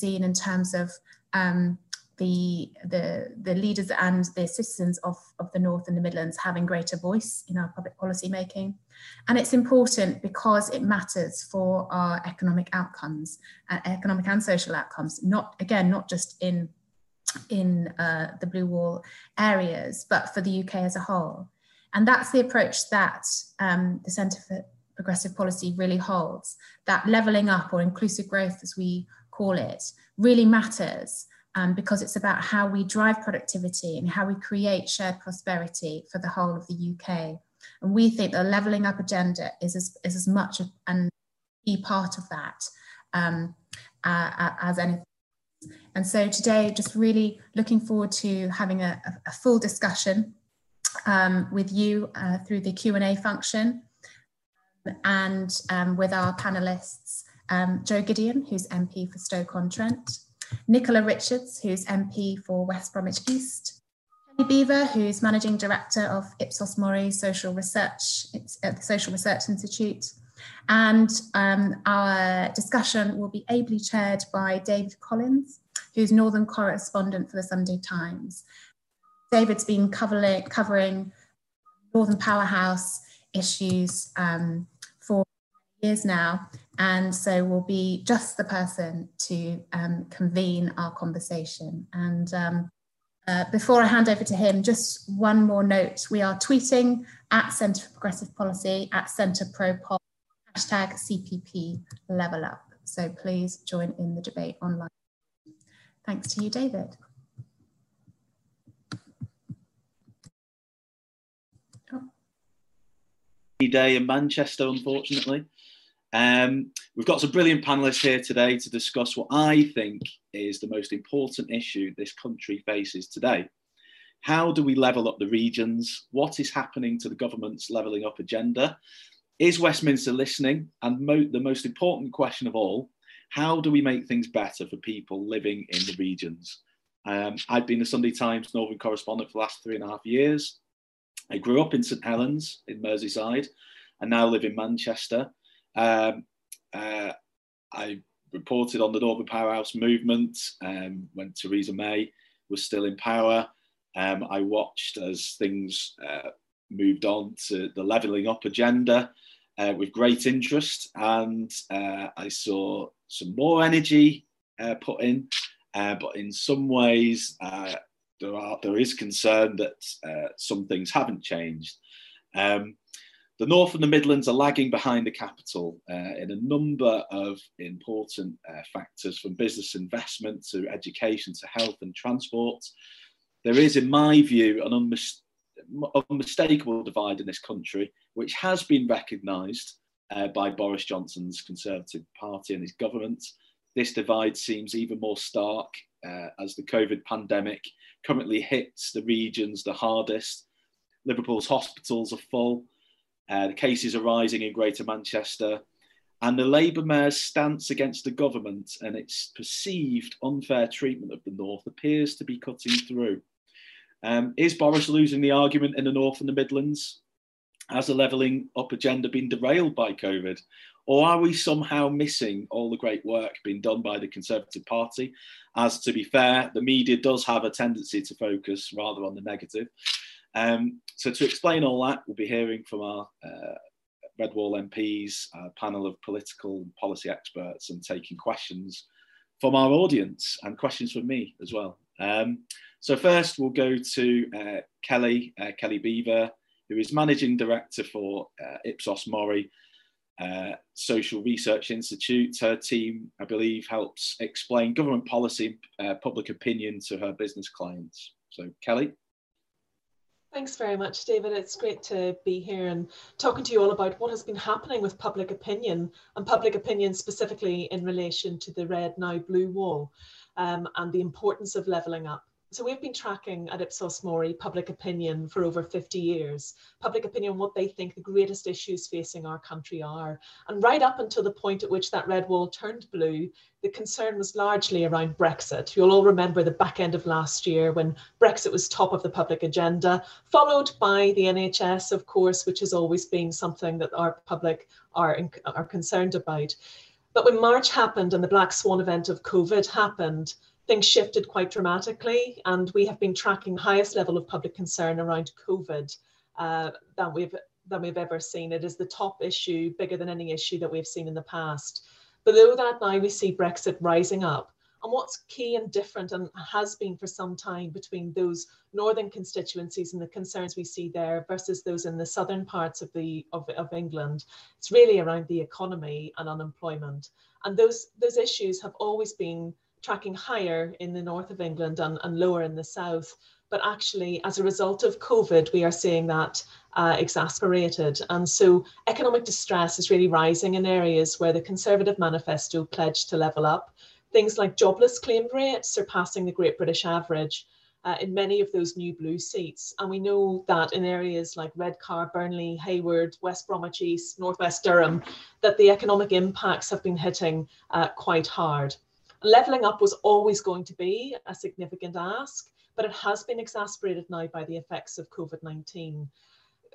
seen in terms of um, the, the, the leaders and the citizens of, of the North and the Midlands having greater voice in our public policy making. And it's important because it matters for our economic outcomes, uh, economic and social outcomes, not again, not just in, in uh, the blue wall areas, but for the UK as a whole. And that's the approach that um, the Centre for Progressive Policy really holds, that levelling up or inclusive growth, as we call it, really matters um, because it's about how we drive productivity and how we create shared prosperity for the whole of the UK. And we think the levelling up agenda is as, is as much a key part of that um, uh, as anything. And so today, just really looking forward to having a, a full discussion um, with you uh, through the Q&A function and um, with our panellists, um, Jo Gideon, who's MP for Stoke-on-Trent, Nicola Richards, who's MP for West Bromwich East, Kelly Beaver, who's Managing Director of Ipsos Mori Social Research at the Social Research Institute. And um, our discussion will be ably chaired by David Collins, who's Northern correspondent for the Sunday Times. David's been covering, covering Northern Powerhouse issues um, for years now, and so will be just the person to um, convene our conversation. And um, uh, before I hand over to him, just one more note. We are tweeting at Centre for Progressive Policy, at Centre Pro Pol, hashtag CPP level up. So please join in the debate online. Thanks to you, David. Oh. Day in Manchester, unfortunately. Um, we've got some brilliant panelists here today to discuss what I think is the most important issue this country faces today. How do we level up the regions? What is happening to the government's levelling up agenda? Is Westminster listening? And mo the most important question of all, how do we make things better for people living in the regions? Um, I've been a Sunday Times Northern correspondent for the last three and a half years. I grew up in St Helens in Merseyside and now live in Manchester. Um, uh, I reported on the Northern Powerhouse movement um, when Theresa May was still in power. Um, I watched as things uh, moved on to the levelling up agenda uh, with great interest, and uh, I saw some more energy uh, put in. Uh, but in some ways, there, are, there is concern that some things haven't changed. Um, the North and the Midlands are lagging behind the capital uh, in a number of important uh, factors, from business investment to education to health and transport. There is, in my view, an unmis unmistakable divide in this country, which has been recognised uh, by Boris Johnson's Conservative Party and his government. This divide seems even more stark uh, as the COVID pandemic currently hits the regions the hardest. Liverpool's hospitals are full. Uh, the cases are rising in Greater Manchester. And the Labour Mayor's stance against the government and its perceived unfair treatment of the North appears to be cutting through. Um, is Boris losing the argument in the North and the Midlands? Has the levelling up agenda been derailed by COVID? Or are we somehow missing all the great work being done by the Conservative Party? As to be fair, the media does have a tendency to focus rather on the negative. Um, so to explain all that, we'll be hearing from our uh, Red Wall MPs, panel of political and policy experts, and taking questions from our audience and questions from me as well. Um, so first, we'll go to uh, Kelly, uh, Kelly Beaver, who is Managing Director for uh, Ipsos Mori uh, Social Research Institute. Her team, I believe, helps explain government policy, uh, public opinion to her business clients. So Kelly. Thanks very much, David. It's great to be here and talking to you all about what has been happening with public opinion and public opinion specifically in relation to the red now blue wall um, and the importance of levelling up. So we've been tracking at Ipsos Mori public opinion for over 50 years. Public opinion, what they think the greatest issues facing our country are. And right up until the point at which that red wall turned blue, the concern was largely around Brexit. You'll all remember the back end of last year when Brexit was top of the public agenda, followed by the NHS, of course, which has always been something that our public are, are concerned about. But when March happened and the Black Swan event of COVID happened, things shifted quite dramatically, and we have been tracking highest level of public concern around COVID uh, that we've than we've ever seen. It is the top issue, bigger than any issue that we've seen in the past. Below that, now we see Brexit rising up. And what's key and different and has been for some time between those northern constituencies and the concerns we see there versus those in the southern parts of the of, of England, it's really around the economy and unemployment. And those those issues have always been tracking higher in the north of England and, and lower in the south. But actually, as a result of COVID, we are seeing that uh, exasperated. And so economic distress is really rising in areas where the Conservative manifesto pledged to level up. Things like jobless claim rates surpassing the Great British average uh, in many of those new blue seats. And we know that in areas like Redcar, Burnley, Heywood, West Bromwich East, Northwest Durham, that the economic impacts have been hitting uh, quite hard. Levelling up was always going to be a significant ask, but it has been exacerbated now by the effects of COVID 19.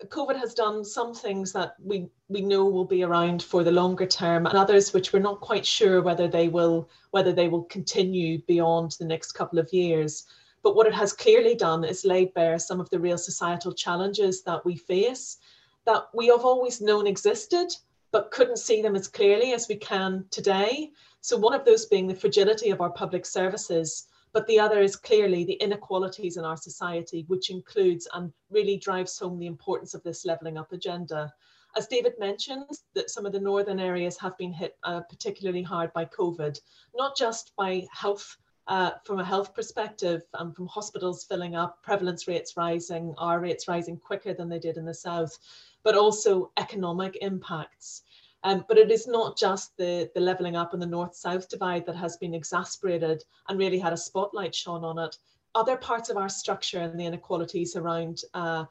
COVID has done some things that we, we know will be around for the longer term and others which we're not quite sure whether they will whether they will continue beyond the next couple of years. But what it has clearly done is laid bare some of the real societal challenges that we face that we have always known existed, but couldn't see them as clearly as we can today. So one of those being the fragility of our public services, but the other is clearly the inequalities in our society, which includes and really drives home the importance of this levelling up agenda. As David mentioned, that some of the northern areas have been hit uh, particularly hard by COVID, not just by health uh, from a health perspective, um, from hospitals filling up, prevalence rates rising, R rates rising quicker than they did in the south, but also economic impacts. Um, but it is not just the, the levelling up in the north-south divide that has been exasperated and really had a spotlight shone on it. Other parts of our structure and the inequalities around uh,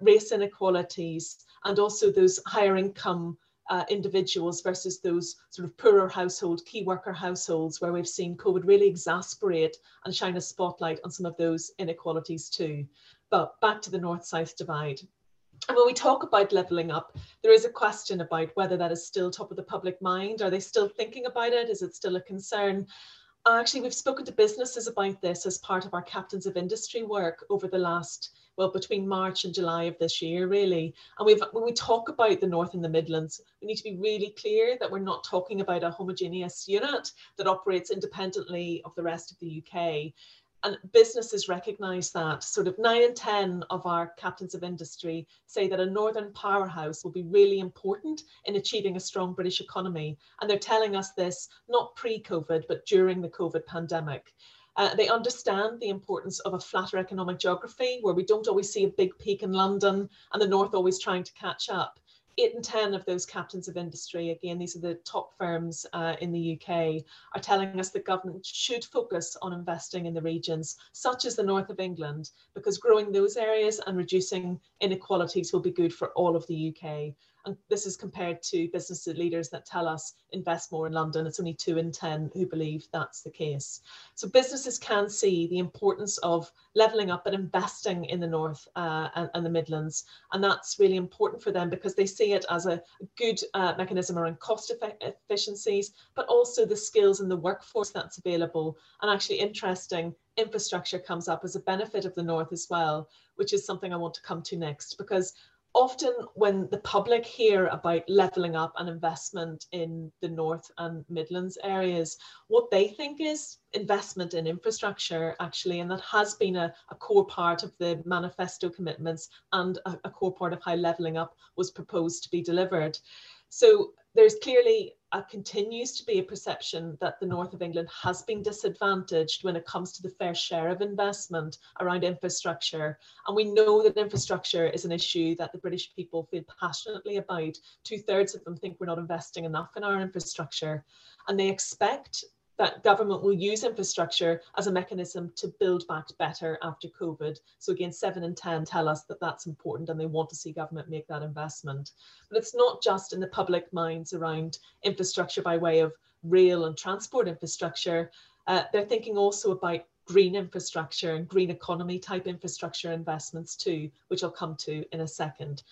race inequalities and also those higher income uh, individuals versus those sort of poorer household, key worker households, where we've seen COVID really exasperate and shine a spotlight on some of those inequalities too. But back to the north-south divide. And when we talk about levelling up, there is a question about whether that is still top of the public mind. Are they still thinking about it? Is it still a concern? Actually, we've spoken to businesses about this as part of our Captains of Industry work over the last, well, between March and July of this year, really. And we've, when we talk about the North and the Midlands, we need to be really clear that we're not talking about a homogeneous unit that operates independently of the rest of the UK and businesses recognize that sort of nine and 10 of our captains of industry say that a northern powerhouse will be really important in achieving a strong British economy. And they're telling us this not pre COVID, but during the COVID pandemic. Uh, they understand the importance of a flatter economic geography where we don't always see a big peak in London and the North always trying to catch up eight and 10 of those captains of industry, again, these are the top firms uh, in the UK, are telling us that government should focus on investing in the regions, such as the north of England, because growing those areas and reducing inequalities will be good for all of the UK. And this is compared to business leaders that tell us invest more in London. It's only two in 10 who believe that's the case. So businesses can see the importance of levelling up and investing in the North uh, and, and, the Midlands. And that's really important for them because they see it as a good uh, mechanism around cost efficiencies, but also the skills and the workforce that's available. And actually interesting, infrastructure comes up as a benefit of the North as well, which is something I want to come to next because often when the public hear about levelling up and investment in the North and Midlands areas, what they think is investment in infrastructure, actually, and that has been a, a core part of the manifesto commitments and a, a core part of how levelling up was proposed to be delivered. So there's clearly uh, continues to be a perception that the north of England has been disadvantaged when it comes to the fair share of investment around infrastructure. And we know that infrastructure is an issue that the British people feel passionately about. Two thirds of them think we're not investing enough in our infrastructure. And they expect that government will use infrastructure as a mechanism to build back better after COVID. So again, seven and 10 tell us that that's important and they want to see government make that investment. But it's not just in the public minds around infrastructure by way of rail and transport infrastructure. Uh, they're thinking also about green infrastructure and green economy type infrastructure investments too, which I'll come to in a second.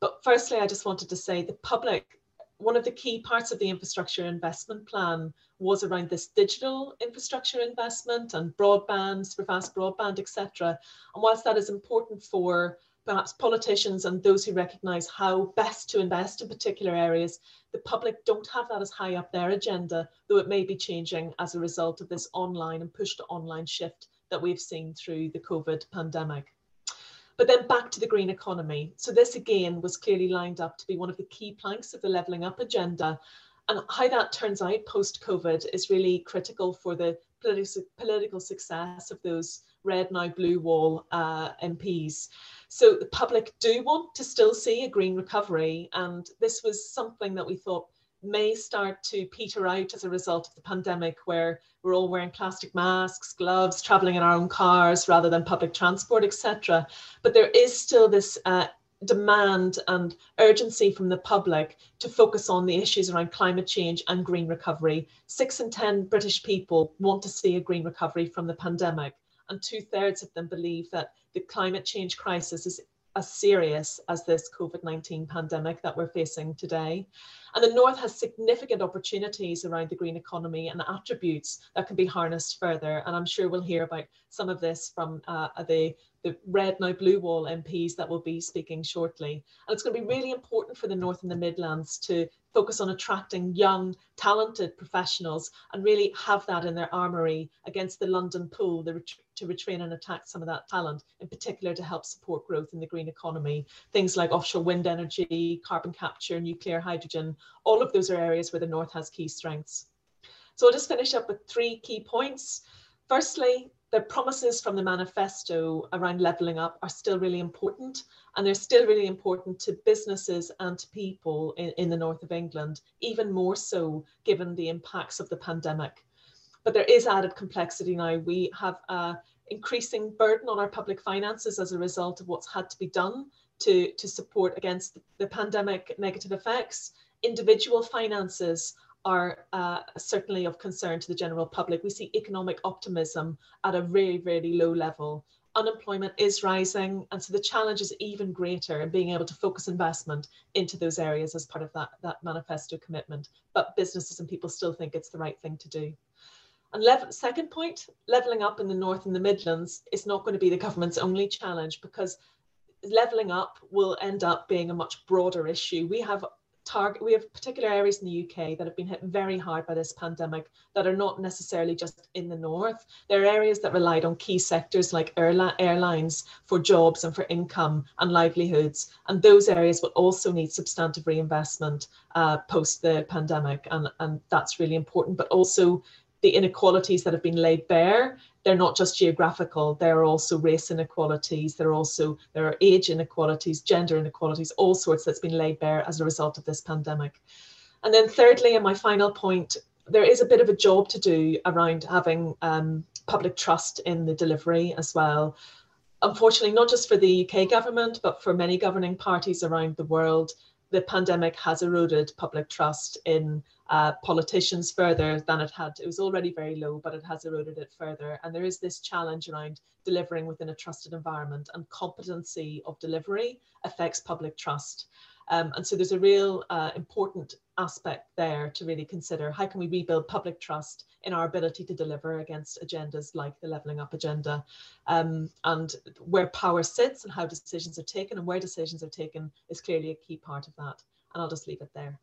But firstly, I just wanted to say the public one of the key parts of the infrastructure investment plan was around this digital infrastructure investment and broadband, super fast broadband, etc. And whilst that is important for perhaps politicians and those who recognise how best to invest in particular areas, the public don't have that as high up their agenda, though it may be changing as a result of this online and push to online shift that we've seen through the COVID pandemic. But then back to the green economy. So this again was clearly lined up to be one of the key planks of the levelling up agenda. And how that turns out post COVID is really critical for the politi political success of those red now blue wall uh, MPs. So the public do want to still see a green recovery. And this was something that we thought may start to peter out as a result of the pandemic, where we're all wearing plastic masks, gloves, traveling in our own cars rather than public transport, etc. But there is still this uh, demand and urgency from the public to focus on the issues around climate change and green recovery. Six in 10 British people want to see a green recovery from the pandemic, and two thirds of them believe that the climate change crisis is as serious as this COVID 19 pandemic that we're facing today. And the North has significant opportunities around the green economy and attributes that can be harnessed further. And I'm sure we'll hear about some of this from uh, the the red now blue wall MPs that will be speaking shortly. And it's going to be really important for the North and the Midlands to focus on attracting young, talented professionals and really have that in their armoury against the London pool to retrain and attract some of that talent, in particular to help support growth in the green economy. Things like offshore wind energy, carbon capture, nuclear hydrogen, all of those are areas where the North has key strengths. So I'll just finish up with three key points. Firstly, the promises from the manifesto around levelling up are still really important and they're still really important to businesses and to people in, in the north of England, even more so given the impacts of the pandemic. But there is added complexity now. We have an increasing burden on our public finances as a result of what's had to be done to, to support against the pandemic negative effects. Individual finances are uh, certainly of concern to the general public. We see economic optimism at a very, very low level. Unemployment is rising, and so the challenge is even greater in being able to focus investment into those areas as part of that, that manifesto commitment. But businesses and people still think it's the right thing to do. And level, second point, levelling up in the North and the Midlands is not going to be the government's only challenge because levelling up will end up being a much broader issue. We have target we have particular areas in the UK that have been hit very hard by this pandemic that are not necessarily just in the north. There are areas that relied on key sectors like airlines for jobs and for income and livelihoods. And those areas will also need substantive reinvestment uh, post the pandemic. And and that's really important but also the inequalities that have been laid bare they're not just geographical there are also race inequalities there are also there are age inequalities gender inequalities all sorts that's been laid bare as a result of this pandemic. And then thirdly and my final point there is a bit of a job to do around having um, public trust in the delivery as well. Unfortunately not just for the uk government but for many governing parties around the world the pandemic has eroded public trust in uh, politicians further than it had. It was already very low, but it has eroded it further. And there is this challenge around delivering within a trusted environment, and competency of delivery affects public trust. Um, and so there's a real uh, important aspect there to really consider how can we rebuild public trust in our ability to deliver against agendas like the levelling up agenda um, and where power sits and how decisions are taken and where decisions are taken is clearly a key part of that. And I'll just leave it there.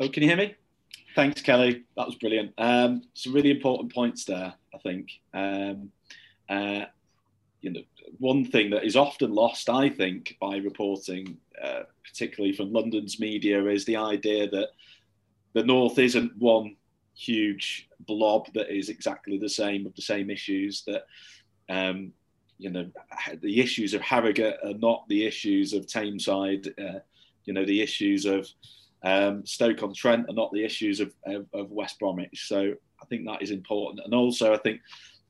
Oh, can you hear me? Thanks, Kelly. That was brilliant. Um, some really important points there, I think. Um, uh, you know, one thing that is often lost, I think, by reporting, uh, particularly from London's media, is the idea that the North isn't one huge blob that is exactly the same of the same issues. That um, you know, the issues of Harrogate are not the issues of Tameside. Uh, you know, the issues of um, Stoke on Trent are not the issues of, of, of, West Bromwich. So I think that is important. And also, I think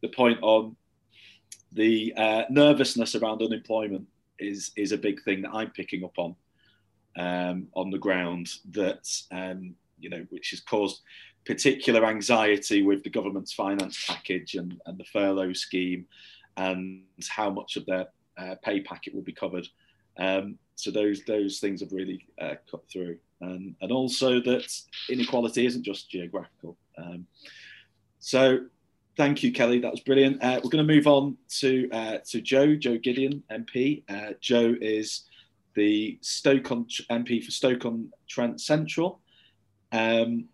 the point on the uh, nervousness around unemployment is is a big thing that I'm picking up on um, on the ground. That um, you know, which has caused particular anxiety with the government's finance package and, and the furlough scheme. and how much of their uh, pay packet will be covered. Um, so those those things have really uh, cut through, and and also that inequality isn't just geographical. Um, so thank you, Kelly. That was brilliant. Uh, we're going to move on to uh, to Jo Jo Gideon MP. Uh, Jo is the Stoke on MP for Stoke on Trent Central. Um,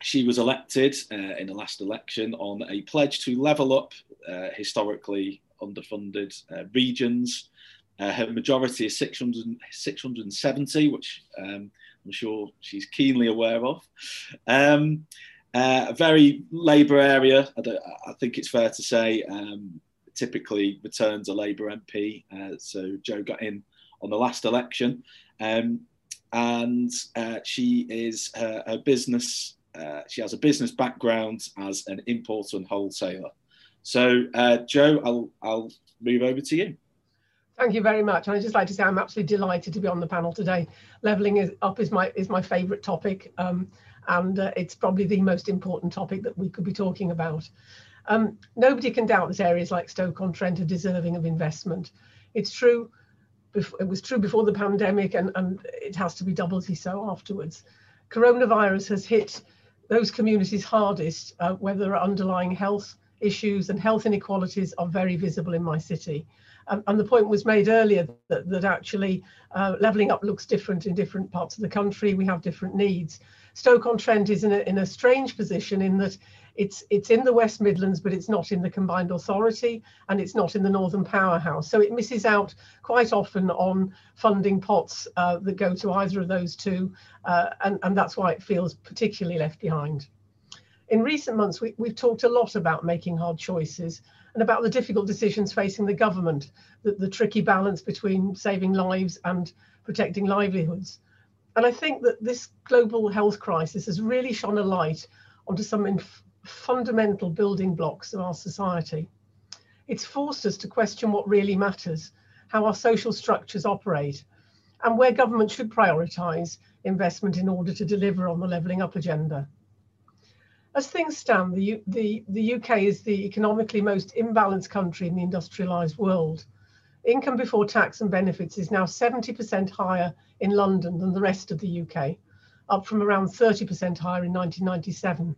she was elected uh, in the last election on a pledge to level up uh, historically underfunded uh, regions. Her majority is 600, 670, which um, I'm sure she's keenly aware of. Um, uh, a very Labour area, I, I, think it's fair to say, um, typically returns a Labour MP. Uh, so Jo got in on the last election. Um, and she is her, her business uh, she has a business background as an importer and wholesaler. So, uh, Jo, I'll, I'll move over to you. Thank you very much. And I'd just like to say I'm absolutely delighted to be on the panel today. Levelling is up is my is my favourite topic, um, and uh, it's probably the most important topic that we could be talking about. Um, nobody can doubt that areas like Stoke-on-Trent are deserving of investment. It's true. It was true before the pandemic, and, and it has to be doubly so afterwards. Coronavirus has hit those communities hardest uh, where there are underlying health issues and health inequalities are very visible in my city. And the point was made earlier that, that actually uh, levelling up looks different in different parts of the country. We have different needs. Stoke-on-Trent is in a, in a strange position in that it's it's in the West Midlands, but it's not in the combined authority and it's not in the Northern Powerhouse. So it misses out quite often on funding pots uh, that go to either of those two, uh, and, and that's why it feels particularly left behind. In recent months, we, we've talked a lot about making hard choices and about the difficult decisions facing the government, the, the tricky balance between saving lives and protecting livelihoods. And I think that this global health crisis has really shone a light onto some fundamental building blocks of our society. It's forced us to question what really matters, how our social structures operate, and where government should prioritise investment in order to deliver on the levelling up agenda. As things stand, the, the, the UK is the economically most imbalanced country in the industrialised world. Income before tax and benefits is now 70% higher in London than the rest of the UK, up from around 30% higher in 1997.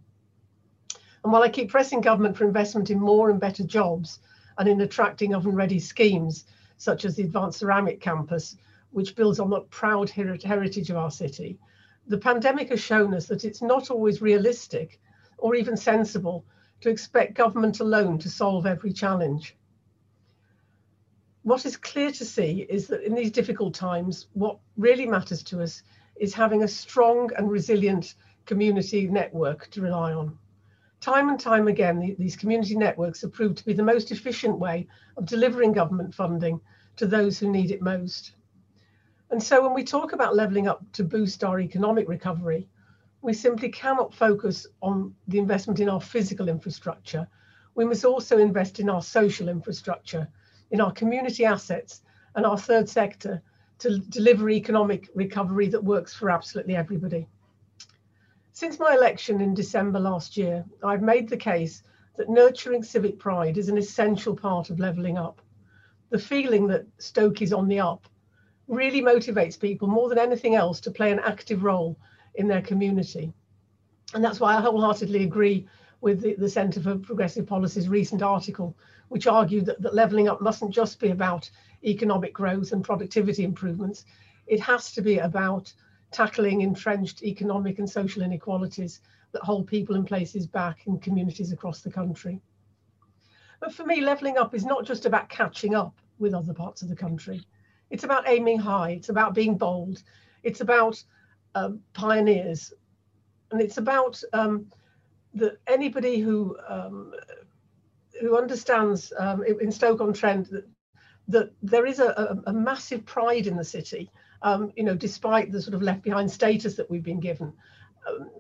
And while I keep pressing government for investment in more and better jobs and in attracting oven ready schemes, such as the Advanced Ceramic Campus, which builds on the proud heritage of our city, the pandemic has shown us that it's not always realistic or even sensible to expect government alone to solve every challenge. What is clear to see is that in these difficult times, what really matters to us is having a strong and resilient community network to rely on. Time and time again, the, these community networks have proved to be the most efficient way of delivering government funding to those who need it most. And so when we talk about levelling up to boost our economic recovery, we simply cannot focus on the investment in our physical infrastructure. We must also invest in our social infrastructure, in our community assets and our third sector to deliver economic recovery that works for absolutely everybody. Since my election in December last year, I've made the case that nurturing civic pride is an essential part of levelling up. The feeling that Stoke is on the up really motivates people more than anything else to play an active role in their community. And that's why I wholeheartedly agree with the, the Centre for Progressive Policy's recent article, which argued that, that levelling up mustn't just be about economic growth and productivity improvements. It has to be about tackling entrenched economic and social inequalities that hold people and places back in communities across the country. But for me, levelling up is not just about catching up with other parts of the country. It's about aiming high, it's about being bold, it's about um, pioneers, and it's about um, that anybody who um, who understands um, in Stoke-on-Trent that, that there is a, a, a massive pride in the city you know, despite the sort of left behind status that we've been given.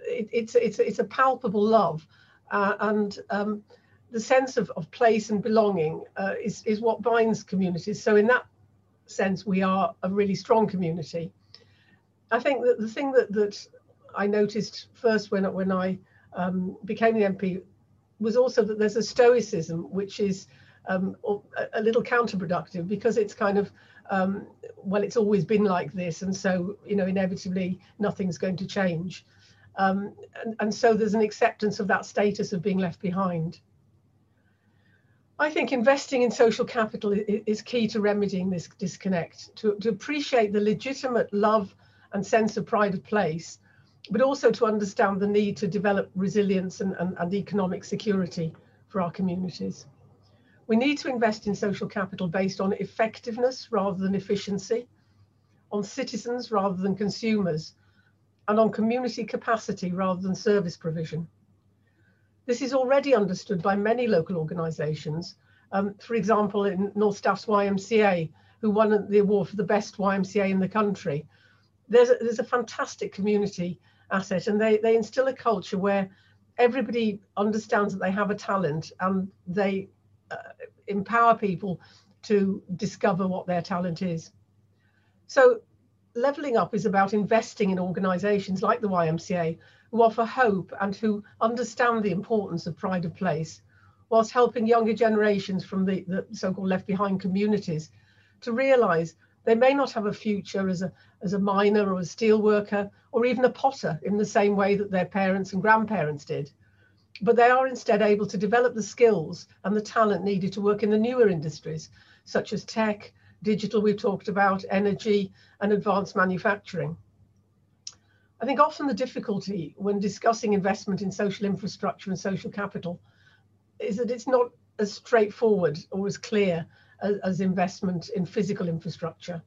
It, it's, it's, it's a palpable love. Uh, and the sense of, of place and belonging uh, is, is what binds communities. So in that sense, we are a really strong community. I think that the thing that, that I noticed first when, when I um, became the MP was also that there's a stoicism which is um, a, little counterproductive because it's kind of um, well, it's always been like this, and so you know inevitably nothing's going to change, um, and, and so there's an acceptance of that status of being left behind. I think investing in social capital is key to remedying this disconnect, to, to appreciate the legitimate love and sense of pride of place, but also to understand the need to develop resilience and, and, and economic security for our communities. We need to invest in social capital based on effectiveness rather than efficiency, on citizens rather than consumers, and on community capacity rather than service provision. This is already understood by many local organisations. Um, for example, in North Staff's YMCA, who won the award for the best YMCA in the country, there's a, there's a fantastic community asset and they, they instill a culture where everybody understands that they have a talent and they uh, empower people to discover what their talent is. So leveling up is about investing in organisations like the YMCA who offer hope and who understand the importance of pride of place, whilst helping younger generations from the, the so-called left behind communities to realise they may not have a future as a, as a miner or a steel worker or even a potter in the same way that their parents and grandparents did. But they are instead able to develop the skills and the talent needed to work in the newer industries, such as tech, digital, we've talked about, energy, and advanced manufacturing. I think often the difficulty when discussing investment in social infrastructure and social capital is that it's not as straightforward or as clear as, as investment in physical infrastructure.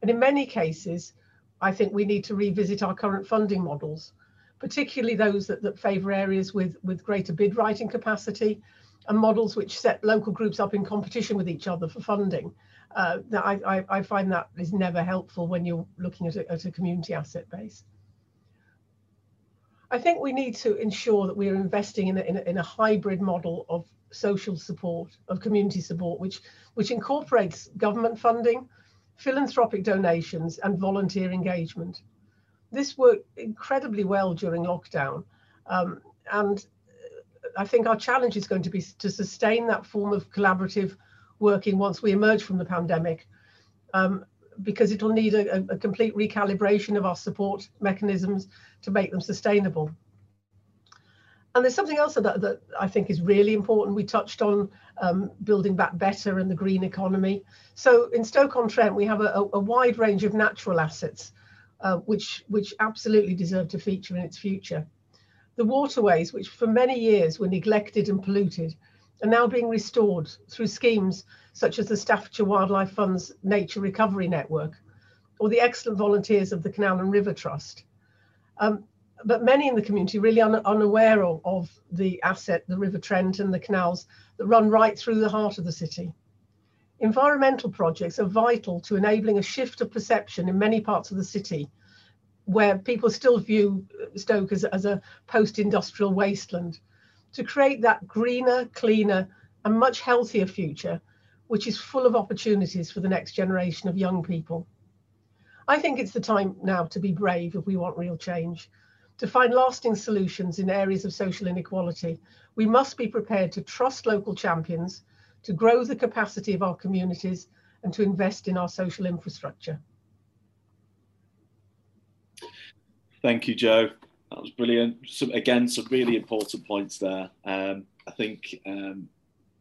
And in many cases, I think we need to revisit our current funding models, particularly those that, that favour areas with, with greater bid writing capacity and models which set local groups up in competition with each other for funding. Uh, I, I, I, find that is never helpful when you're looking at a, at a community asset base. I think we need to ensure that we are investing in a, in a, in a hybrid model of social support, of community support, which, which incorporates government funding, philanthropic donations, and volunteer engagement. This worked incredibly well during lockdown. Um, and I think our challenge is going to be to sustain that form of collaborative working once we emerge from the pandemic, um, because it'll need a, a complete recalibration of our support mechanisms to make them sustainable. And there's something else that, that I think is really important. We touched on um, building back better and the green economy. So in Stoke-on-Trent, we have a, a, wide range of natural assets, uh, which, which absolutely deserve to feature in its future. The waterways, which for many years were neglected and polluted, are now being restored through schemes such as the Staffordshire Wildlife Fund's Nature Recovery Network or the excellent volunteers of the Canal and River Trust. Um, but many in the community really un unaware of, of the asset, the River Trent and the canals that run right through the heart of the city. Environmental projects are vital to enabling a shift of perception in many parts of the city where people still view uh, Stoke as, as a post-industrial wasteland to create that greener, cleaner and much healthier future, which is full of opportunities for the next generation of young people. I think it's the time now to be brave if we want real change to find lasting solutions in areas of social inequality, we must be prepared to trust local champions, to grow the capacity of our communities, and to invest in our social infrastructure. Thank you, Jo. That was brilliant. Some, again, some really important points there. Um, I think um,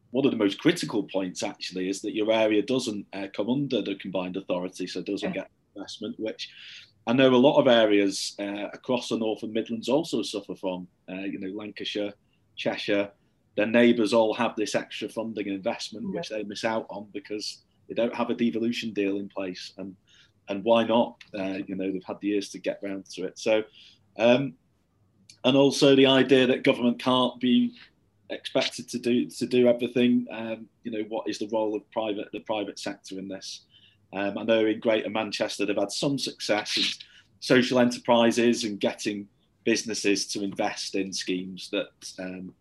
one of the most critical points actually is that your area doesn't uh, come under the combined authority, so it doesn't yeah. get investment, which I know a lot of areas uh, across the North and Midlands also suffer from. Uh, you know, Lancashire, Cheshire, their neighbours all have this extra funding and investment yeah. which they miss out on because they don't have a devolution deal in place. And and why not? Uh, you know, they've had the years to get round to it. So, um, and also the idea that government can't be expected to do to do everything. Um, you know, what is the role of private the private sector in this? Um, I know in Greater Manchester they've had some success in social enterprises and getting businesses to invest in schemes that um,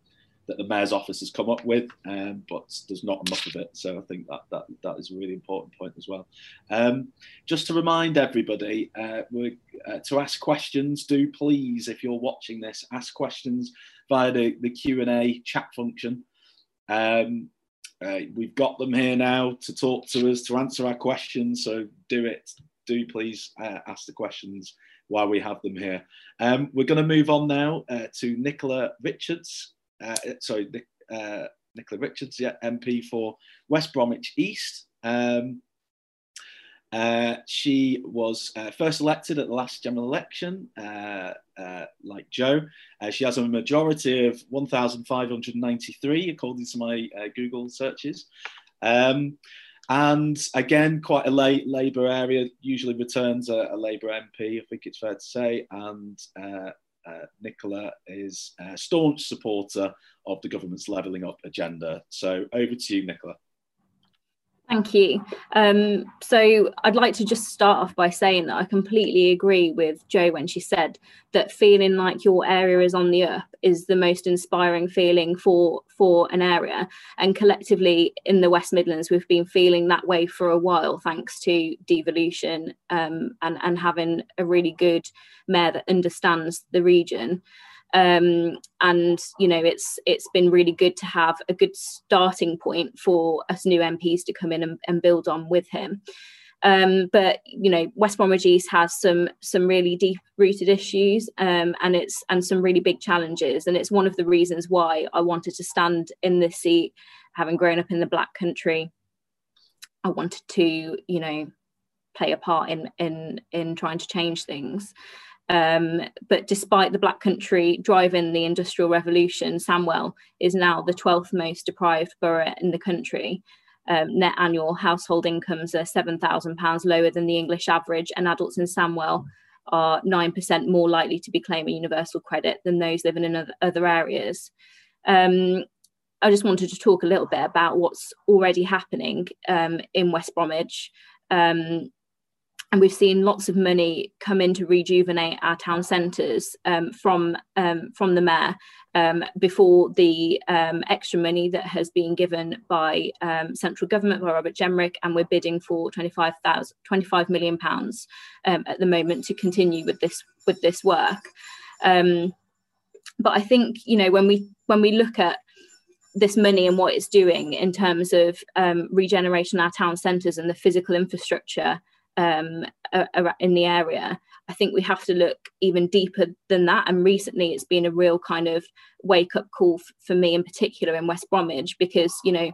that the mayor's office has come up with, um, but there's not enough of it. So I think that that, that is a really important point as well. Um, just to remind everybody, uh, uh, to ask questions, do please, if you're watching this, ask questions via the, the Q&A chat function. Um, uh, we've got them here now to talk to us, to answer our questions. So do it. Do please uh, ask the questions while we have them here. Um, we're going to move on now uh, to Nicola Richards. Uh, sorry, uh, Nicola Richards, yeah, MP for West Bromwich East. Um, uh, she was uh, first elected at the last general election, uh, uh like Jo. Uh, she has a majority of 1,593, according to my uh, Google searches. Um, and again, quite a late Labour area, usually returns a, a, Labour MP, I think it's fair to say. And Nicola is a staunch supporter of the government's levelling up agenda. So over to you, Nicola. Thank you. Um, so I'd like to just start off by saying that I completely agree with Jo when she said that feeling like your area is on the up is the most inspiring feeling for for an area. And collectively in the West Midlands, we've been feeling that way for a while, thanks to devolution um, and and having a really good mayor that understands the region um, and you know it's it's been really good to have a good starting point for us new MPs to come in and, and build on with him. Um, but you know West Bromwich East has some some really deep rooted issues um, and it's and some really big challenges. And it's one of the reasons why I wanted to stand in this seat having grown up in the black country. I wanted to you know play a part in in in trying to change things um, but despite the Black Country driving the Industrial Revolution, Sandwell is now the 12th most deprived borough in the country. Um, net annual household incomes are £7,000 lower than the English average, and adults in Sandwell are 9% more likely to be claiming universal credit than those living in other areas. Um, I just wanted to talk a little bit about what's already happening um, in West Bromwich. Um, and we've seen lots of money come in to rejuvenate our town centres um, from um, from the mayor um, before the um, extra money that has been given by um, central government by Robert Jenrick, and we're bidding for 25, 25 million pounds um, at the moment to continue with this with this work. but I think you know when we when we look at this money and what it's doing in terms of regeneration our town centres and the physical infrastructure um, in the area, I think we have to look even deeper than that. And recently, it's been a real kind of wake up call f- for me, in particular, in West Bromwich, because you know,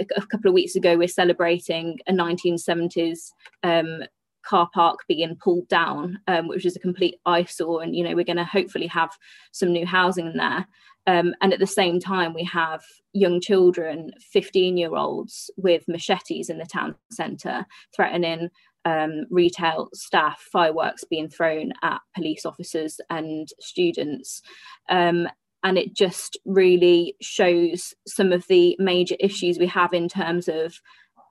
a, a couple of weeks ago, we're celebrating a 1970s um, car park being pulled down, um, which is a complete eyesore. And you know, we're going to hopefully have some new housing in there. Um, and at the same time, we have young children, 15 year olds, with machetes in the town centre, threatening um, retail staff, fireworks being thrown at police officers and students. Um, and it just really shows some of the major issues we have in terms of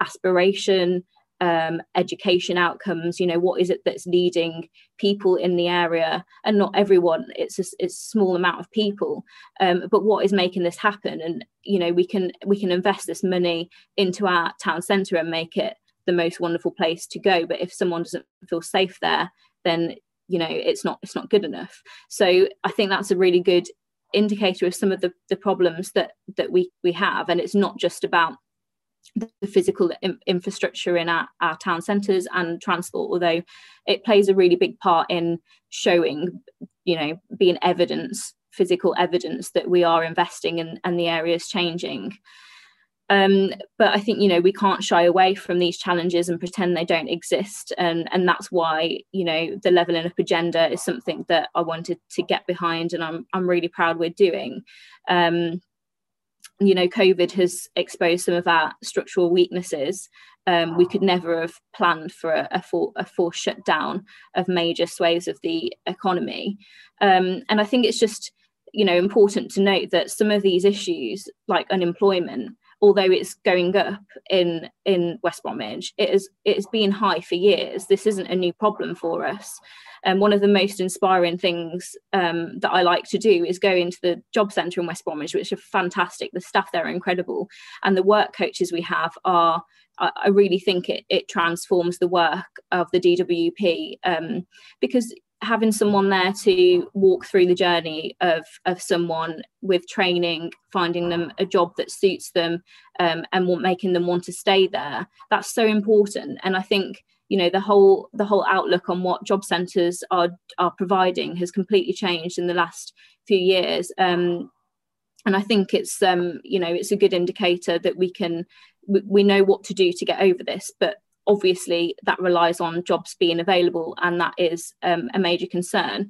aspiration, um, education outcomes. You know, what is it that's leading people in the area, and not everyone. It's a, it's a small amount of people, um, but what is making this happen? And you know, we can we can invest this money into our town centre and make it the most wonderful place to go but if someone doesn't feel safe there then you know it's not it's not good enough. So i think that's a really good indicator of some of the, the problems that that we we have. And it's not just about the physical in, infrastructure in our, our town centres and transport although it plays a really big part in showing you know being evidence physical evidence that we are investing in and the area is changing um, but I think you know we can't shy away from these challenges and pretend they don't exist, and and that's why you know the levelling up agenda is something that I wanted to get behind, and I'm I'm really proud we're doing. Um, you know, COVID has exposed some of our structural weaknesses. Um, we could never have planned for a, a, full, a full shutdown of major swathes of the economy, um, and I think it's just you know important to note that some of these issues like unemployment although it's going up in in West Bromwich, it is it has been high for years. This isn't a new problem for us. And one of the most inspiring things um, that I like to do is go into the job centre in West Bromwich, which are fantastic. The staff there are incredible, and the work coaches we have are. I, really think it, it transforms the work of the DWP um, because having someone there to walk through the journey of of someone with training finding them a job that suits them um, and want, making them want to stay there that's so important. And i think you know the whole the whole outlook on what job centres are are providing has completely changed in the last few years. Um, and i think it's um, you know it's a good indicator that we can we know what to do to get over this but obviously that relies on jobs being available and that is um, a major concern.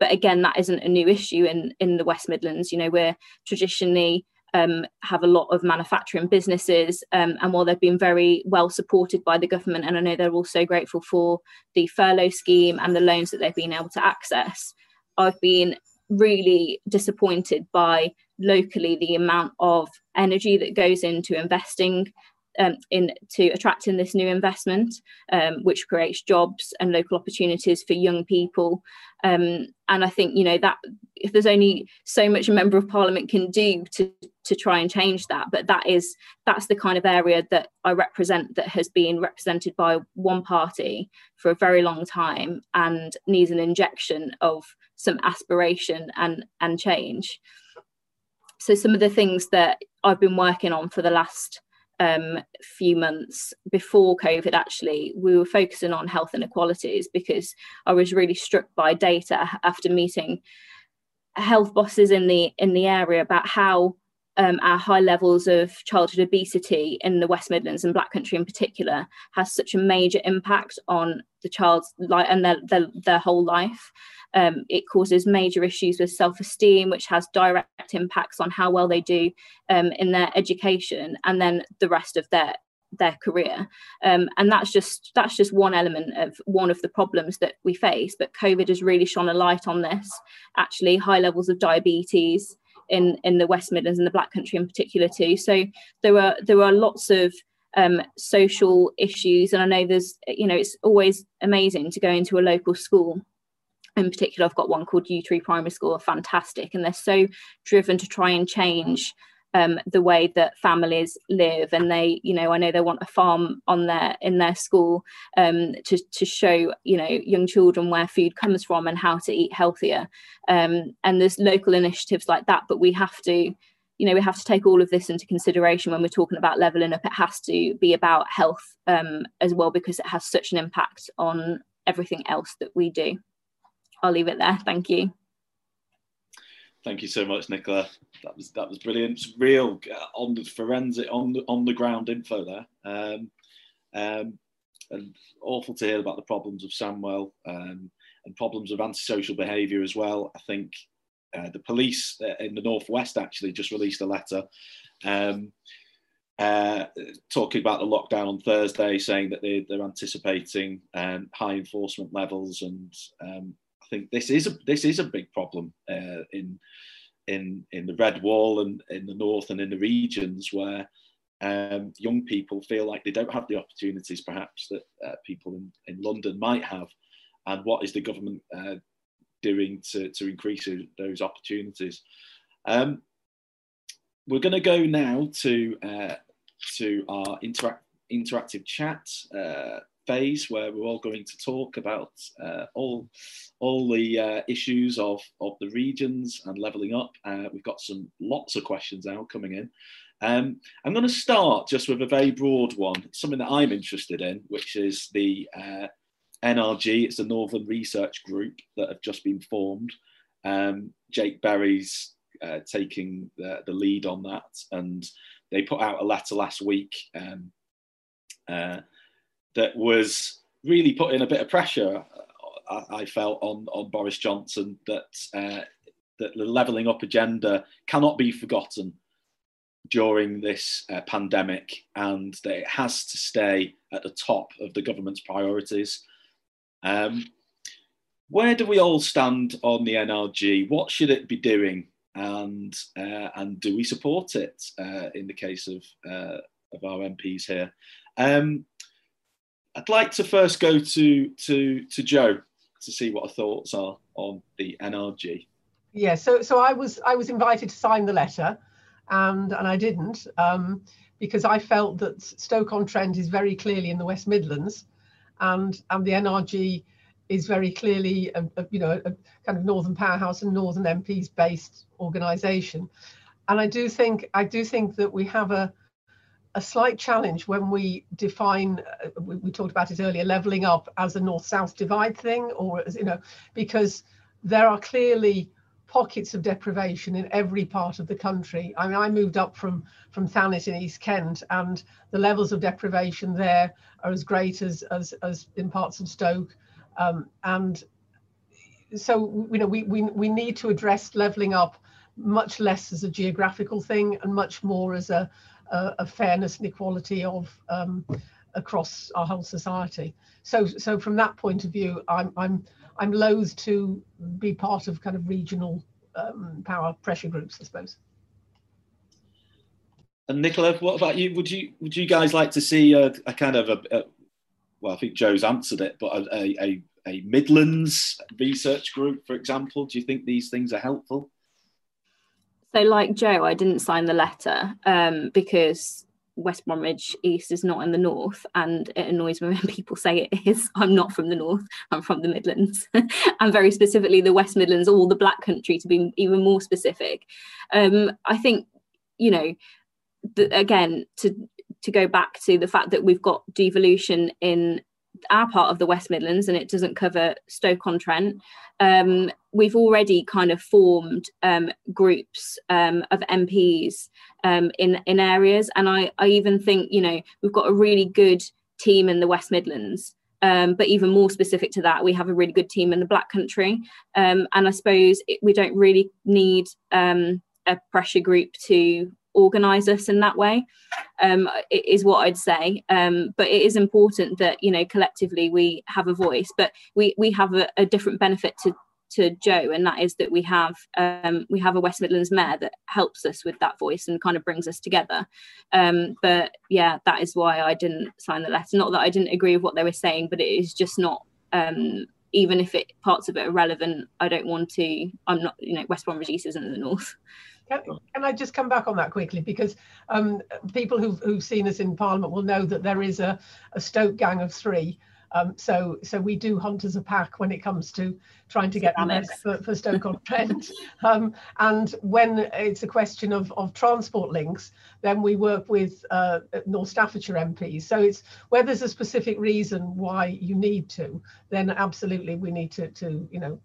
But again that isn't a new issue in in the west midlands. You know we're traditionally um, have a lot of manufacturing businesses um, and while they've been very well supported by the government and i know they're also grateful for the furlough scheme and the loans that they've been able to access i've been really disappointed by locally the amount of energy that goes into investing um, in to attracting this new investment, um, which creates jobs and local opportunities for young people. Um, and I think you know that if there's only so much a member of parliament can do to to try and change that, but that is that's the kind of area that I represent that has been represented by one party for a very long time and needs an injection of some aspiration and and change. So some of the things that I've been working on for the last um, few months before COVID, actually, we were focusing on health inequalities because I was really struck by data after meeting health bosses in the in the area about how um, our high levels of childhood obesity in the West Midlands and Black Country in particular has such a major impact on the child's life and their, their, their whole life. Um, it causes major issues with self-esteem, which has direct impacts on how well they do um, in their education and then the rest of their their career um, and that's just that's just one element of one of the problems that we face but covid has really shone a light on this actually high levels of diabetes in in the west midlands and the black country in particular too. So there were there were lots of um, social issues and i know there's you know it's always amazing to go into a local school. In particular, I've got one called Yew Tree Primary School, fantastic, and they're so driven to try and change um, the way that families live. And they, you know, I know they want a farm on their in their school um, to to show you know young children where food comes from and how to eat healthier. Um, and there's local initiatives like that, but we have to. You know, we have to take all of this into consideration when we're talking about levelling up. It has to be about health um, as well because it has such an impact on everything else that we do. I'll leave it there. Thank you. Thank you so much, Nicola. That was that was brilliant. It's real uh, on the forensic on the on the ground info there. Um, um, and awful to hear about the problems of Sandwell um, and problems of antisocial behaviour as well. I think uh, the police uh, in the northwest actually just released a letter um, uh, talking about the lockdown on Thursday, saying that they, are anticipating um, high enforcement levels and um, think this is a this is a big problem uh, in in in the red wall and in the north and in the regions where um, young people feel like they don't have the opportunities perhaps that uh, people in, in London might have. And what is the government uh, doing to, to increase those opportunities? Um, we're going to go now to uh, to our interact, interactive chat uh, phase where we're all going to talk about uh, all all the uh, issues of of the regions and leveling up. Uh, we've got some lots of questions now coming in. Um, I'm going to start just with a very broad one, something that I'm interested in, which is the uh, NRG. It's a Northern Research Group that have just been formed. Um, Jake Berry's uh, taking the, the, lead on that, and they put out a letter last week. Um, uh, that was really putting a bit of pressure. I, felt on on Boris Johnson that uh, that the levelling up agenda cannot be forgotten during this uh, pandemic, and that it has to stay at the top of the government's priorities. Um, where do we all stand on the NRG? What should it be doing, and uh, and do we support it uh, in the case of uh, of our MPs here? Um, I'd like to first go to to to Jo to see what her thoughts are on the NRG. Yeah, so so I was I was invited to sign the letter, and and I didn't um, because I felt that Stoke on Trent is very clearly in the West Midlands, and and the NRG is very clearly a, a you know a, kind of Northern Powerhouse and Northern MPs based organisation, and I do think I do think that we have a a slight challenge when we define uh, we, we, talked about it earlier leveling up as a north south divide thing or as you know because there are clearly pockets of deprivation in every part of the country. I mean, I moved up from from Thanet in East Kent, and the levels of deprivation there are as great as as, as in parts of Stoke. Um, and so, you know, we, we we need to address levelling up much less as a geographical thing and much more as a a, a fairness and equality of um, across our whole society. So, so from that point of view, I'm I'm I'm loath to be part of kind of regional um, power pressure groups, I suppose. And Nicola, what about you? Would you would you guys like to see a, a kind of a, a, well, I think Jo's answered it, but a, a, a Midlands research group, for example? Do you think these things are helpful? So, like Jo, I didn't sign the letter um, because West Bromwich East is not in the north, and it annoys me when people say it is. I'm not from the north, I'm from the Midlands, and very specifically the West Midlands or the Black Country to be even more specific. Um, I think, you know, the, again, to to go back to the fact that we've got devolution in our part of the West Midlands and it doesn't cover Stoke on Trent. Um, we've already kind of formed um, groups um, of MPs um, in in areas, and I, I even think you know we've got a really good team in the West Midlands. Um, but even more specific to that, we have a really good team in the Black Country, um, and I suppose it, we don't really need a pressure group to organize us in that way um, is what i'd say um, but it is important that you know collectively we have a voice but we we have a, a different benefit to to Jo, and that is that we have um, we have a West Midlands mayor that helps us with that voice and kind of brings us together. Um, but yeah, that is why I didn't sign the letter. Not that I didn't agree with what they were saying, but it is just not. Um, even if it parts of it are relevant, I don't want to. I'm not. You know, West Bromwich East isn't in the north. Can, can, I just come back on that quickly? Because um, people who've, who've, seen us in Parliament will know that there is a, a Stoke gang of three. Um, so, so we do hunt as a pack when it comes to trying to get the for, for Stoke on Trent. Um, and when it's a question of, of transport links, then we work with uh, North Staffordshire MPs. So it's where there's a specific reason why you need to, then absolutely we need to, to you know,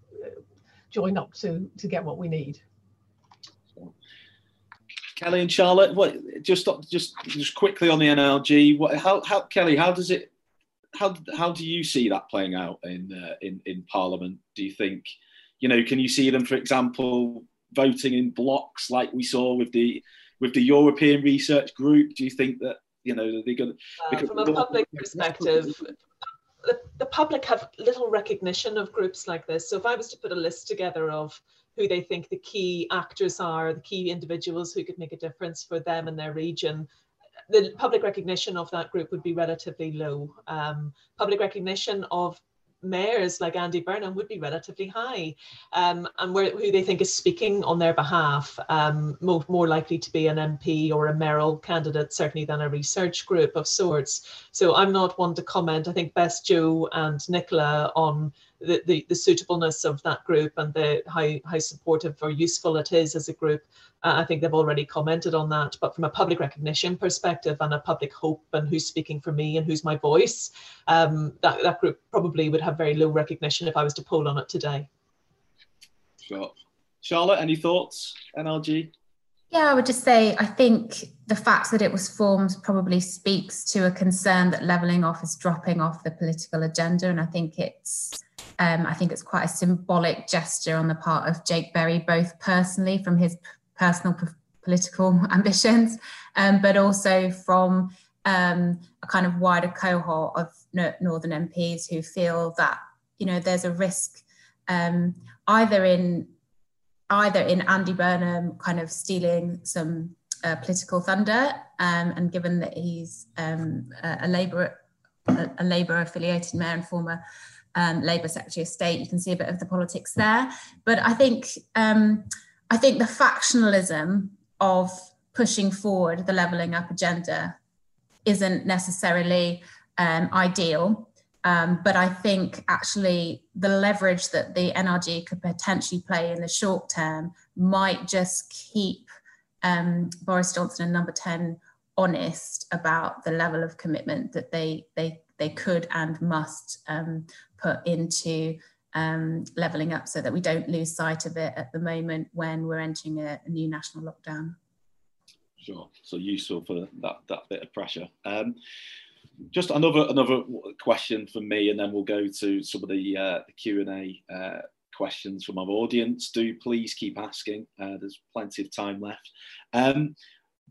join up to to get what we need. Kelly and Charlotte, what just just just quickly on the NRG, what how how Kelly, how does it how how do you see that playing out in uh, in in Parliament? Do you think you know can you see them, for example, voting in blocks like we saw with the with the European Research Group? Do you think that you know they're going to uh, from a public perspective? The, the public have little recognition of groups like this. So if I was to put a list together of who they think the key actors are, the key individuals who could make a difference for them and their region, the public recognition of that group would be relatively low. Um, public recognition of mayors like Andy Burnham would be relatively high, um, and where, who they think is speaking on their behalf, um, more, more likely to be an MP or a mayoral candidate, certainly than a research group of sorts. So I'm not one to comment. I think best Jo and Nicola on the, the, the suitableness of that group and the how, how supportive or useful it is as a group. Uh, I think they've already commented on that. But from a public recognition perspective and a public hope and who's speaking for me and who's my voice, um, that, that group probably would have very low recognition if I was to poll on it today. Sure. Charlotte, any thoughts? NRG? Yeah, I would just say I think the fact that it was formed probably speaks to a concern that levelling off is dropping off the political agenda. And I think it's um, I think it's quite a symbolic gesture on the part of Jake Berry, both personally from his personal p- political ambitions, um, but also from um, a kind of wider cohort of Northern MPs who feel that you know there's a risk um, either in either in Andy Burnham kind of stealing some uh, political thunder, um, and given that he's um, a, a Labour a, a Labour affiliated mayor and former um, Labour Secretary of State. You can see a bit of the politics there. But I think um, I think the factionalism of pushing forward the levelling up agenda isn't necessarily um, ideal. Um, but I think actually the leverage that the NRG could potentially play in the short term might just keep um, Boris Johnson and Number 10 honest about the level of commitment that they they they could and must um, put into um, levelling up so that we don't lose sight of it at the moment when we're entering a, a new national lockdown. Sure. So useful for that that bit of pressure. Um, just another another question from me, and then we'll go to some of the uh, the Q and A uh, questions from our audience. Do please keep asking. Uh, there's plenty of time left. Um,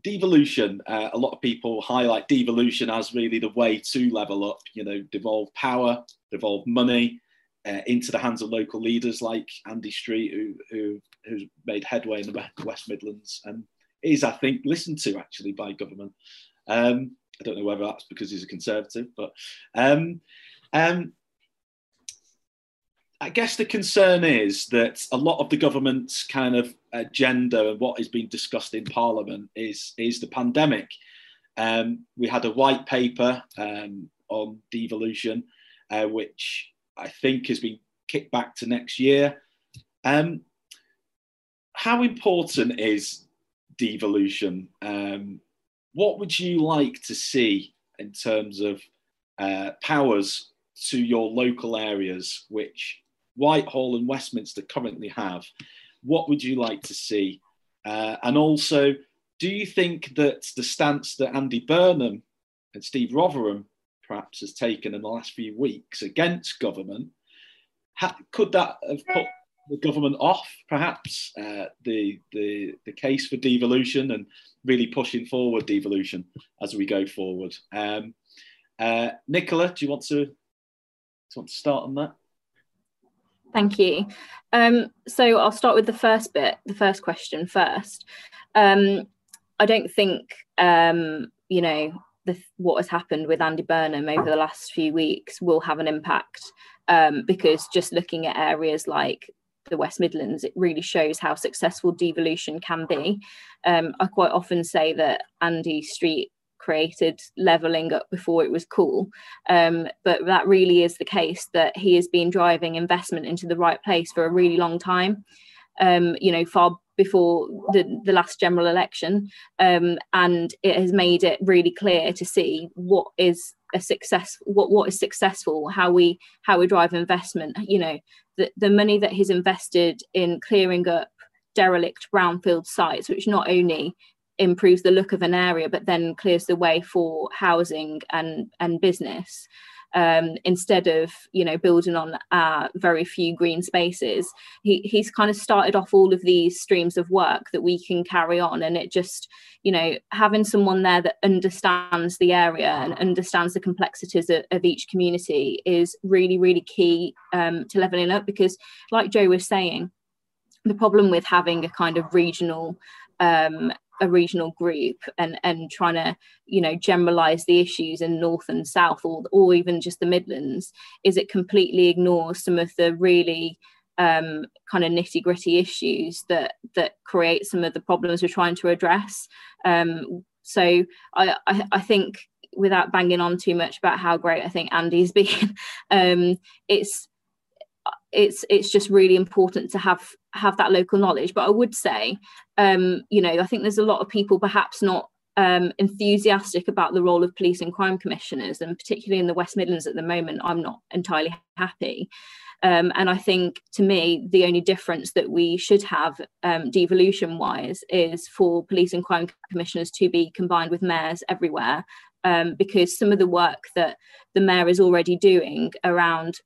devolution. Uh, a lot of people highlight devolution as really the way to level up. You know, devolve power, devolve money uh, into the hands of local leaders like Andy Street, who, who who's made headway in the West Midlands and is, I think, listened to actually by government. Um, I don't know whether that's because he's a conservative, but um, um, I guess the concern is that a lot of the government's kind of agenda and what is being discussed in Parliament is is the pandemic. Um, we had a white paper um, on devolution, uh, which I think has been kicked back to next year. Um, how important is devolution? Um, what would you like to see in terms of uh, powers to your local areas, which Whitehall and Westminster currently have? What would you like to see? Uh, and also, do you think that the stance that Andy Burnham and Steve Rotheram perhaps has taken in the last few weeks against government, ha- could that have put the government off perhaps uh, the, the the case for devolution and really pushing forward devolution as we go forward. Um, uh, Nicola, do you want to, do you want to start on that? Thank you. Um, so I'll start with the first bit, the first question first. Um, I don't think, um, you know, the, what has happened with Andy Burnham over the last few weeks will have an impact um, because just looking at areas like the West Midlands, it really shows how successful devolution can be. Um, I quite often say that Andy Street created leveling up before it was cool. Um, but that really is the case that he has been driving investment into the right place for a really long time. Um, you know, far before the, the last general election. Um, and it has made it really clear to see what is a success what what is successful how we how we drive investment you know the, the money that he's invested in clearing up derelict brownfield sites which not only improves the look of an area but then clears the way for housing and and business um, instead of you know building on uh, very few green spaces he, he's kind of started off all of these streams of work that we can carry on. And it just you know having someone there that understands the area and understands the complexities of, of each community is really really key um, to leveling up because like jo was saying the problem with having a kind of regional um, a regional group and and trying to you know generalize the issues in north and south or or even just the midlands is it completely ignores some of the really um, kind of nitty gritty issues that that create some of the problems we're trying to address? Um, so I, I, I think without banging on too much about how great I think Andy's been um, it's it's it's just really important to have have that local knowledge. But i would say um you know i think there's a lot of people perhaps not um, enthusiastic about the role of police and crime commissioners and particularly in the west midlands at the moment i'm not entirely happy. Um, and i think to me the only difference that we should have um, devolution wise is for police and crime commissioners to be combined with mayors everywhere um, because some of the work that the mayor is already doing around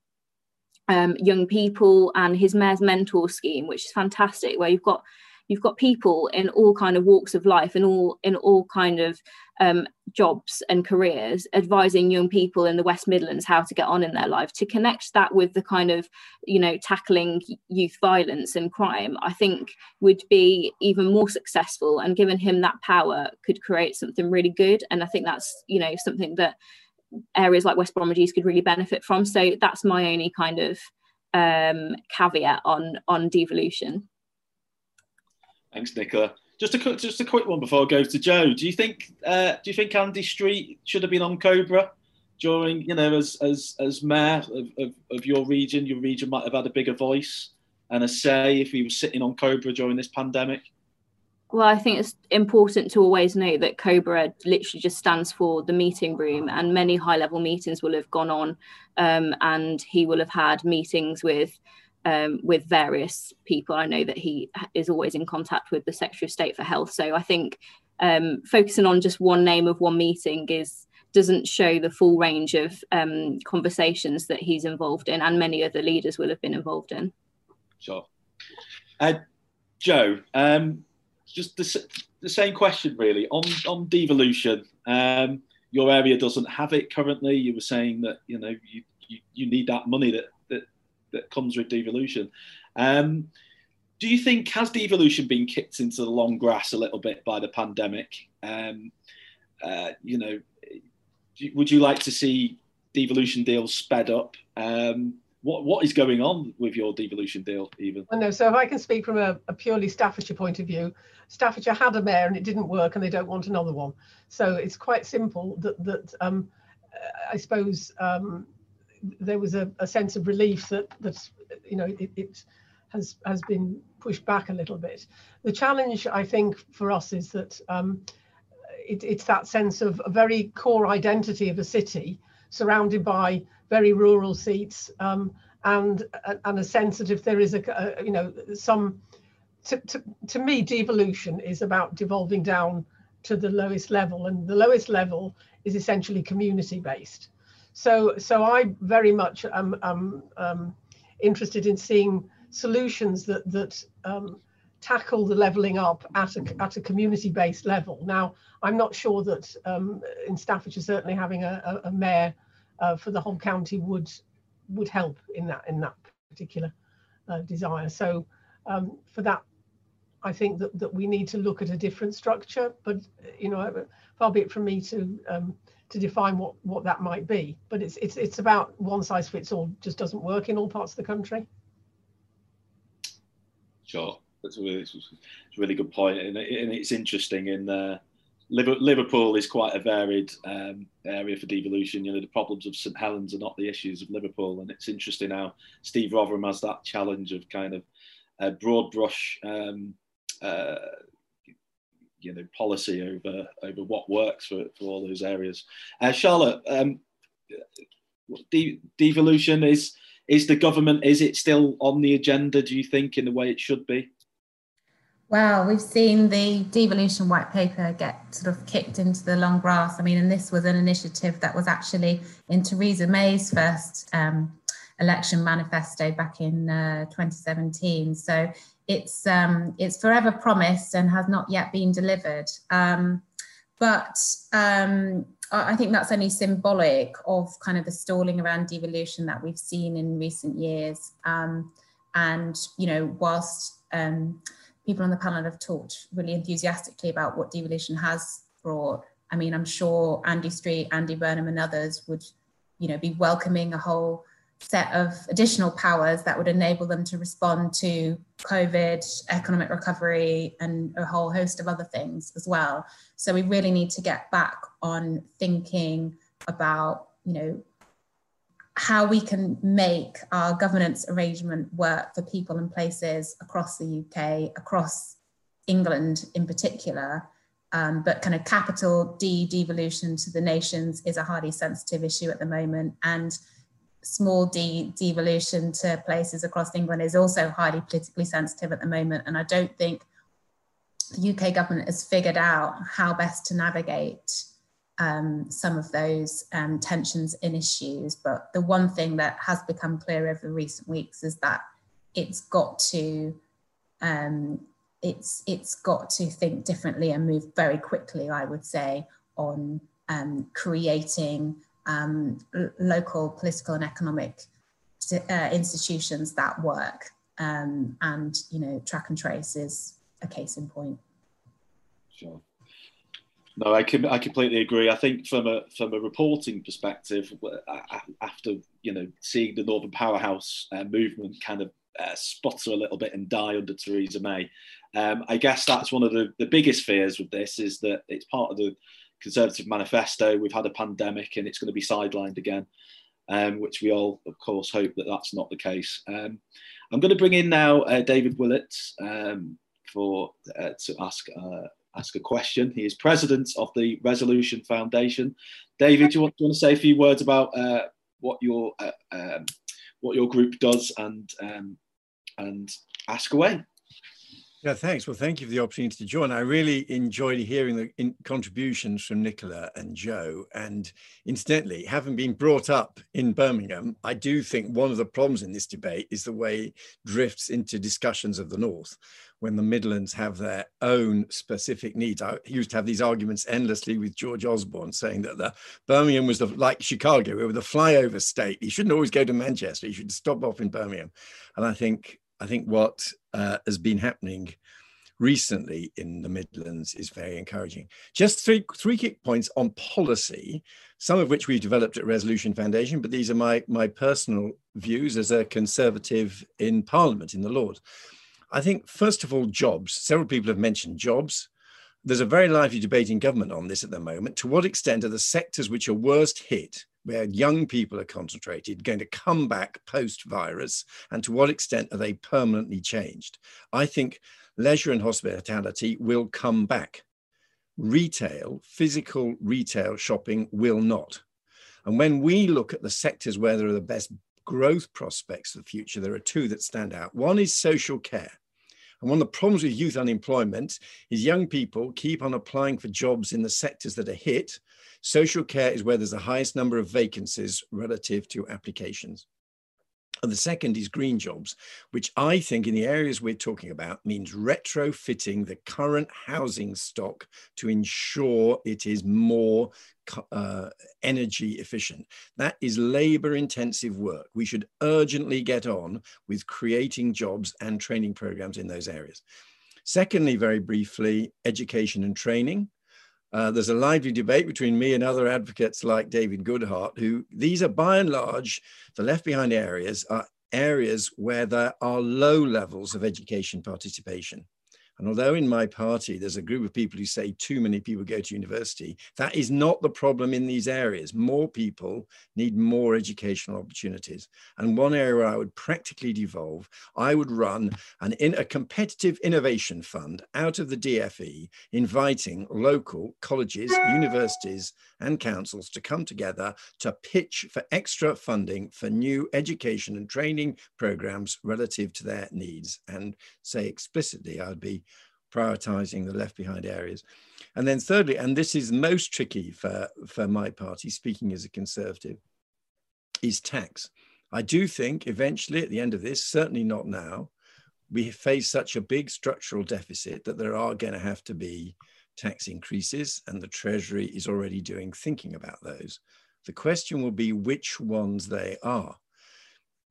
um, young people and his mayor's mentor scheme, which is fantastic, where you've got you've got people in all kind of walks of life and all in all kind of um, jobs and careers advising young people in the west midlands how to get on in their life to connect that with the kind of you know tackling youth violence and crime i think would be even more successful and given him that power could create something really good and i think that's you know something that areas like West Bromwich could really benefit from. So that's my only kind of um, caveat on on devolution. Thanks, Nicola. Just a quick, just a quick one before I go to Jo. Do you think uh, do you think Andy Street should have been on Cobra during, you know, as as as mayor of, of, of your region, your region might have had a bigger voice and a say if he was sitting on COBRA during this pandemic? Well, I think it's important to always note that COBRA literally just stands for the meeting room, and many high level meetings will have gone on, um, and he will have had meetings with. Um, with various people, I know that he is always in contact with the Secretary of State for Health. So I think um, focusing on just one name of one meeting is doesn't show the full range of um, conversations that he's involved in, and many other leaders will have been involved in. Sure. Uh, Jo, um, just the, the, same question really on on devolution. Um, your area doesn't have it currently. You were saying that you know you, you, you need that money that that, that comes with devolution. Um, do you think has devolution been kicked into the long grass a little bit by the pandemic? Um, uh, you know, would you like to see devolution deals sped up? Um, what what is going on with your devolution deal even? Well, no so if i can speak from a, a, purely staffordshire point of view staffordshire had a mayor and it didn't work and they don't want another one. So it's quite simple that that um, i suppose um, there was a, a, sense of relief that that you know it, it has has been pushed back a little bit. The challenge i think for us is that um, it, it's that sense of a very core identity of a city surrounded by very rural seats, um, and and a sense that if there is a, a you know some to, to, to me devolution is about devolving down to the lowest level and the lowest level is essentially community based so so i very much am, am um, interested in seeing solutions that that um, tackle the levelling up at a, at a community based level. Now i'm not sure that um, in staffordshire certainly having a, a, a mayor uh, for the whole county would would help in that in that particular uh, desire. So um, for that, I think that, that we need to look at a different structure. But you know, far be it from me to um, to define what what that might be. But it's it's it's about one size fits all. Just doesn't work in all parts of the country. Sure, that's a really, it's a really good point, and, and it's interesting in. Uh, Liverpool is quite a varied um, area for devolution. You know, the problems of St Helens are not the issues of Liverpool, and it's interesting how Steve Rotheram has that challenge of kind of a broad brush, um, uh, you know, policy over over what works for, for all those areas. Uh, Charlotte, um, de- devolution is is the government is it still on the agenda? Do you think in the way it should be? Well, we've seen the devolution white paper get sort of kicked into the long grass. I mean, and this was an initiative that was actually in Theresa May's first um, election manifesto back in uh, 2017. So it's um, it's forever promised and has not yet been delivered. Um, but um, I think that's only symbolic of kind of the stalling around devolution that we've seen in recent years. Um, and you know, whilst um, people on the panel have talked really enthusiastically about what devolution has brought. I mean, I'm sure Andy Street, Andy Burnham, and others would, you know, be welcoming a whole set of additional powers that would enable them to respond to COVID, economic recovery, and a whole host of other things as well. So we really need to get back on thinking about, you know, how we can make our governance arrangement work for people and places across the UK, across England in particular. Um, but kind of capital D devolution to the nations is a highly sensitive issue at the moment. And small d devolution to places across England is also highly politically sensitive at the moment. And I don't think the UK government has figured out how best to navigate um, some of those um, tensions and issues. But the one thing that has become clear over recent weeks is that it's got to um, it's it's got to think differently and move very quickly. I would say on um, creating um, local political and economic uh, institutions that work. Um, and you know, track and trace is a case in point. Sure. No, I can I completely agree. I think from a from a reporting perspective, after you know seeing the Northern Powerhouse uh, movement kind of uh, sputter a little bit and die under Theresa May, um, I guess that's one of the, the biggest fears with this is that it's part of the Conservative manifesto. We've had a pandemic and it's going to be sidelined again, um, which we all, of course, hope that that's not the case. Um, I'm going to bring in now uh, David Willetts um, for uh, to ask uh, ask a question. He is president of the Resolution Foundation. David, do you want, do you want to say a few words about uh, what your uh, um, what your group does and um, and ask away? Yeah, thanks. Well, thank you for the opportunity to join. I really enjoyed hearing the contributions from Nicola and Jo. And incidentally, having been brought up in Birmingham, I do think one of the problems in this debate is the way drifts into discussions of the North when the Midlands have their own specific needs. I used to have these arguments endlessly with George Osborne saying that the Birmingham was the, like Chicago, we were the flyover state. You shouldn't always go to Manchester. You should stop off in Birmingham. And I think I think what uh, has been happening recently in the Midlands is very encouraging. Just three, three quick points on policy, some of which we've developed at Resolution Foundation, but these are my, my personal views as a Conservative in Parliament, in the Lord. I think, first of all, jobs. Several people have mentioned jobs. There's a very lively debate in government on this at the moment. To what extent are the sectors which are worst hit where young people are concentrated going to come back post virus and to what extent are they permanently changed? I think leisure and hospitality will come back. Retail, physical retail shopping will not. And when we look at the sectors where there are the best growth prospects for the future, there are two that stand out. One is social care. And one of the problems with youth unemployment is young people keep on applying for jobs in the sectors that are hit Social care is where there's the highest number of vacancies relative to applications. And the second is green jobs, which I think in the areas we're talking about means retrofitting the current housing stock to ensure it is more uh, energy efficient. That is labor intensive work. We should urgently get on with creating jobs and training programs in those areas. Secondly, very briefly, education and training. Uh, there's a lively debate between me and other advocates like David Goodhart, who these are by and large, the left behind areas are areas where there are low levels of education participation. And although in my party there's a group of people who say too many people go to university, that is not the problem in these areas. More people need more educational opportunities. And one area where I would practically devolve, I would run an in a competitive innovation fund out of the DFE, inviting local colleges, universities, and councils to come together to pitch for extra funding for new education and training programs relative to their needs and say explicitly I'd be prioritizing the left behind areas. And then thirdly, and this is most tricky for, for my party, speaking as a conservative, is tax. I do think eventually at the end of this, certainly not now, we face such a big structural deficit that there are going to have to be tax increases, and the Treasury is already doing thinking about those. The question will be which ones they are.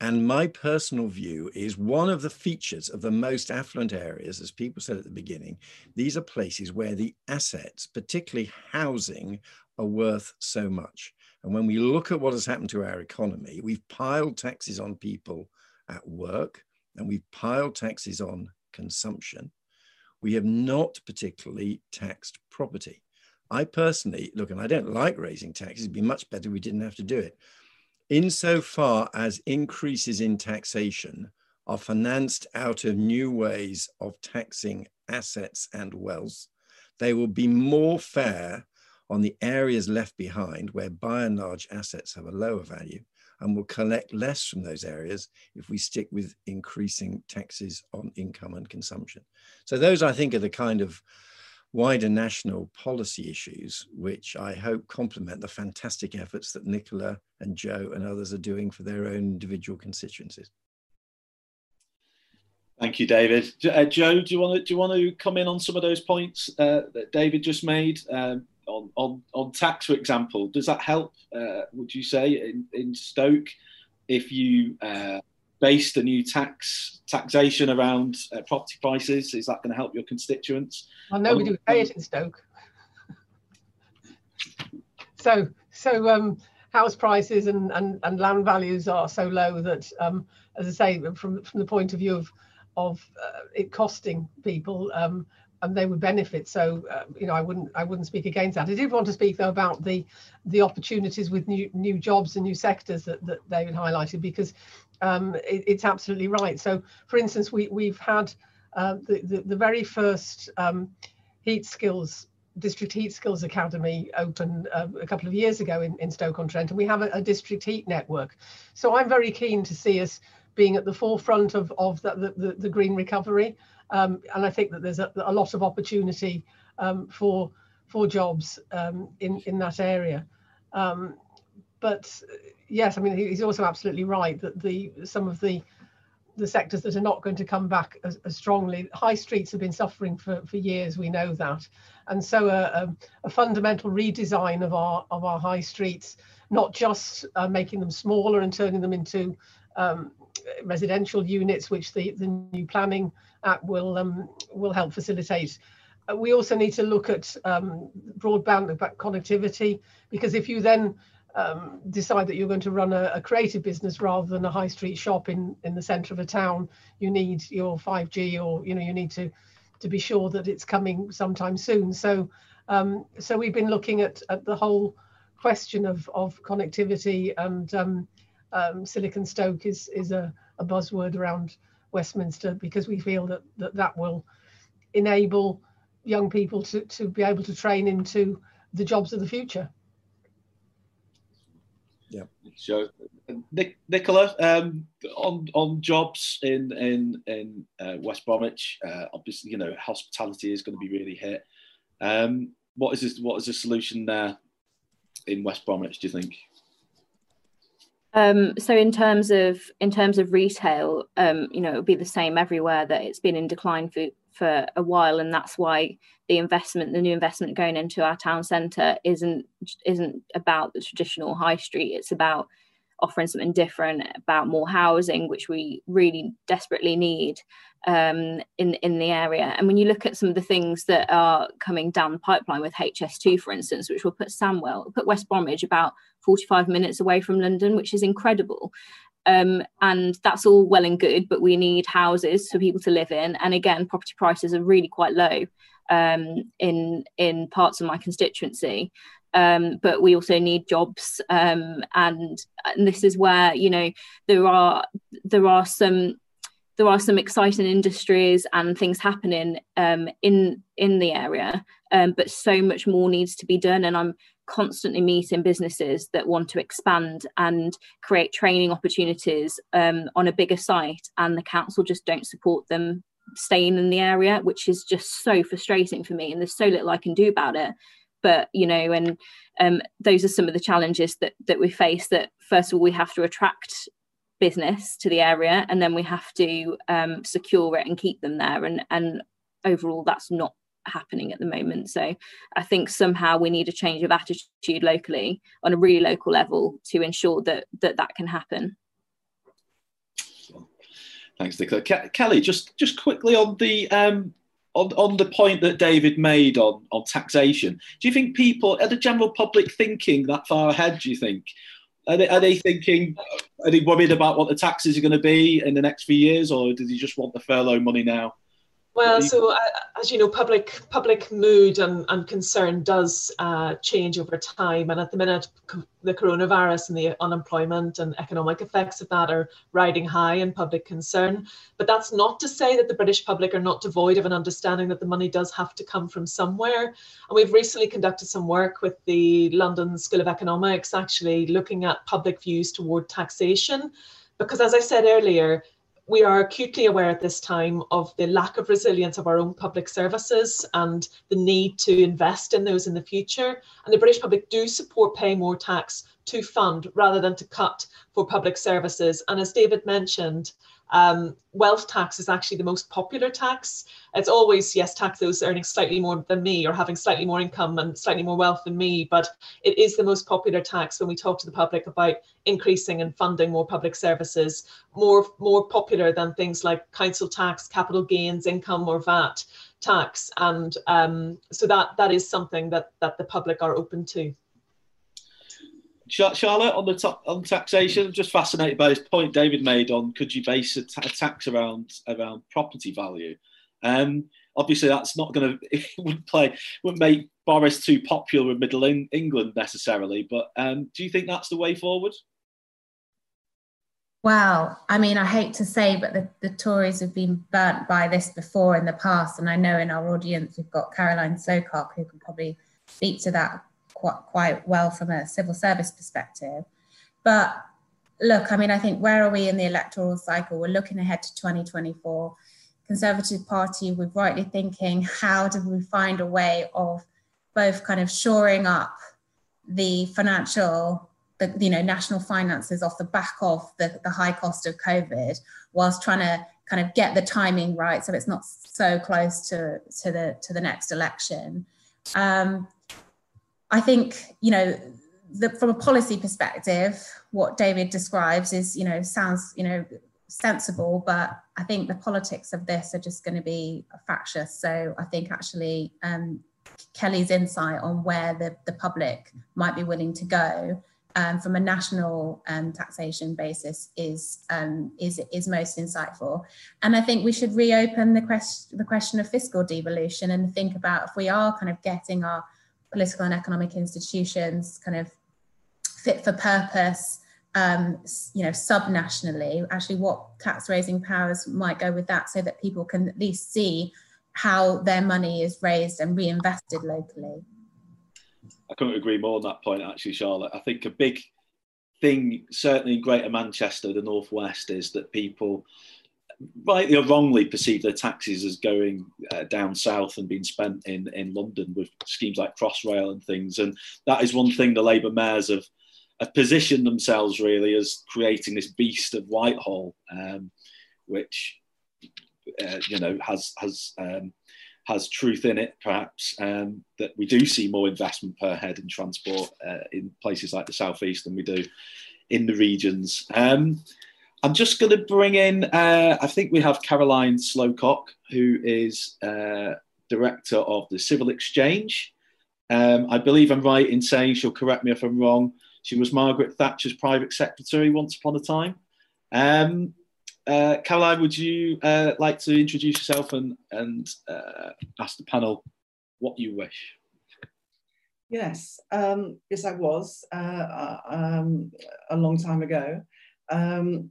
And my personal view is one of the features of the most affluent areas, as people said at the beginning, these are places where the assets, particularly housing, are worth so much. And when we look at what has happened to our economy, we've piled taxes on people at work and we've piled taxes on consumption. We have not particularly taxed property. I personally look, and I don't like raising taxes, it'd be much better we didn't have to do it insofar as increases in taxation are financed out of new ways of taxing assets and wealth, they will be more fair on the areas left behind where by and large assets have a lower value and will collect less from those areas if we stick with increasing taxes on income and consumption. So those I think are the kind of wider national policy issues, which I hope complement the fantastic efforts that Nicola and Jo and others are doing for their own individual constituencies. Thank you, David. Uh, Jo, do you want to do you want to come in on some of those points uh, that David just made um, on, on on tax, for example? Does that help? Uh, would you say in, in Stoke, if you uh, based a new tax taxation around uh, property prices? Is that going to help your constituents? Well, nobody would pay it in Stoke. so, so um, house prices and, and, and land values are so low that, um, as I say, from from the point of view of of uh, it costing people, um, and they would benefit. So uh, you know, I wouldn't I wouldn't speak against that. I did want to speak though about the the opportunities with new new jobs and new sectors that, that David highlighted because um, it, it's absolutely right. So for instance, we we've had uh, the, the, the very first um, heat skills district heat skills academy open uh, a couple of years ago in, in Stoke-on-Trent and we have a, a, district heat network so i'm very keen to see us being at the forefront of, of the, the, the green recovery um, and I think that there's a, a lot of opportunity um, for for jobs um, in in that area. Um, but yes, I mean he's also absolutely right that the some of the the sectors that are not going to come back as, as strongly. High streets have been suffering for, for years, we know that. And so a, a, a fundamental redesign of our of our high streets, not just uh, making them smaller and turning them into um, residential units, which the, the new planning act will um, will help facilitate. Uh, we also need to look at um, broadband connectivity because if you then um, decide that you're going to run a, a, creative business rather than a high street shop in in the centre of a town, you need your 5G or you know you need to to be sure that it's coming sometime soon. So um, so we've been looking at at the whole question of of connectivity and um, um, Silicon Stoke is is a, a buzzword around Westminster because we feel that that, that will enable young people to, to be able to train into the jobs of the future. Yeah. So, Nic- Nicola, um, on on jobs in in in uh, West Bromwich, uh, obviously you know hospitality is going to be really hit. Um, what is this, what is the solution there in West Bromwich? Do you think? Um, so in terms of in terms of retail, um, you know, it would be the same everywhere that it's been in decline for for a while, and that's why the investment, the new investment going into our town centre, isn't isn't about the traditional high street. It's about offering something different, about more housing, which we really desperately need um, in in the area. And when you look at some of the things that are coming down the pipeline with HS2, for instance, which will put Sandwell put West Bromwich about 45 minutes away from London, which is incredible. Um, and that's all well and good, but we need houses for people to live in. And again, property prices are really quite low um, in in parts of my constituency. Um, but we also need jobs, um, and, and this is where you know there are there are some there are some exciting industries and things happening um, in in the area, um, but so much more needs to be done. And I'm constantly meeting businesses that want to expand and create training opportunities um, on a bigger site, and the council just don't support them staying in the area, which is just so frustrating for me. And there's so little I can do about it. But you know, and um, those are some of the challenges that that we face. That first of all, we have to attract business to the area and then we have to um, secure it and keep them there and and overall that's not happening at the moment so i think somehow we need a change of attitude locally on a really local level to ensure that that that can happen thanks nicola Ke- kelly just just quickly on the um on, on the point that David made on, on taxation, do you think people, are the general public thinking that far ahead, do you think? Are they, are they thinking, are they worried about what the taxes are going to be in the next few years, or do they just want the furlough money now? Well, so uh, as you know, public public mood and, and concern does uh, change over time, and at the minute, the coronavirus and the unemployment and economic effects of that are riding high in public concern. But that's not to say that the British public are not devoid of an understanding that the money does have to come from somewhere. And we've recently conducted some work with the London School of Economics, actually looking at public views toward taxation, because as I said earlier we are acutely aware at this time of the lack of resilience of our own public services and the need to invest in those in the future. And the British public do support paying more tax to fund rather than to cut for public services. And as David mentioned, um, wealth tax is actually the most popular tax. It's always, yes, tax those earning slightly more than me or having slightly more income and slightly more wealth than me, but it is the most popular tax when we talk to the public about increasing and funding more public services, more, more popular than things like council tax, capital gains, income or VAT tax. And um, so that that is something that, that the public are open to. Charlotte, on the top on taxation, I'm just fascinated by this point David made on could you base a, tax around around property value? Um, obviously, that's not going to would play wouldn't make Boris too popular in Middle in- England necessarily. But um, do you think that's the way forward? Well, I mean, I hate to say, but the, the Tories have been burnt by this before in the past. And I know in our audience, we've got Caroline Slocock, who can probably speak to that quite, quite well from a civil service perspective. But look, I mean, I think where are we in the electoral cycle? We're looking ahead to 2024. Conservative Party, we're rightly thinking, how do we find a way of both kind of shoring up the financial the you know national finances off the back of the, the high cost of COVID, whilst trying to kind of get the timing right so it's not so close to to the to the next election. Um, I think you know the, from a policy perspective, what David describes is you know sounds you know sensible, but I think the politics of this are just going to be factious. So I think actually um, Kelly's insight on where the, the public might be willing to go um, from a national um, taxation basis is, um, is, is most insightful. And I think we should reopen the, question, the question of fiscal devolution and think about if we are kind of getting our political and economic institutions kind of fit for purpose, um, you know, subnationally, actually what tax raising powers might go with that so that people can at least see how their money is raised and reinvested locally. I couldn't agree more on that point, actually, Charlotte. I think a big thing, certainly in Greater Manchester, the Northwest, is that people rightly or wrongly perceive their taxes as going uh, down south and being spent in, in London with schemes like Crossrail and things. And that is one thing the Labour mayors have, have positioned themselves really as creating this beast of Whitehall, um, which uh, you know has has um, has truth in it, perhaps, um, that we do see more investment per head in transport uh, in places like the southeast than we do in the regions. Um, I'm just going to bring in, uh, I think we have Caroline Slocock, who is uh, director of the Civil Exchange. Um, I believe I'm right in saying, she'll correct me if I'm wrong, she was Margaret Thatcher's private secretary once upon a time. Um, uh, Caroline, would you uh, like to introduce yourself and, and uh, ask the panel what you wish? Yes, um, yes, I was uh, uh, um, a long time ago. Um,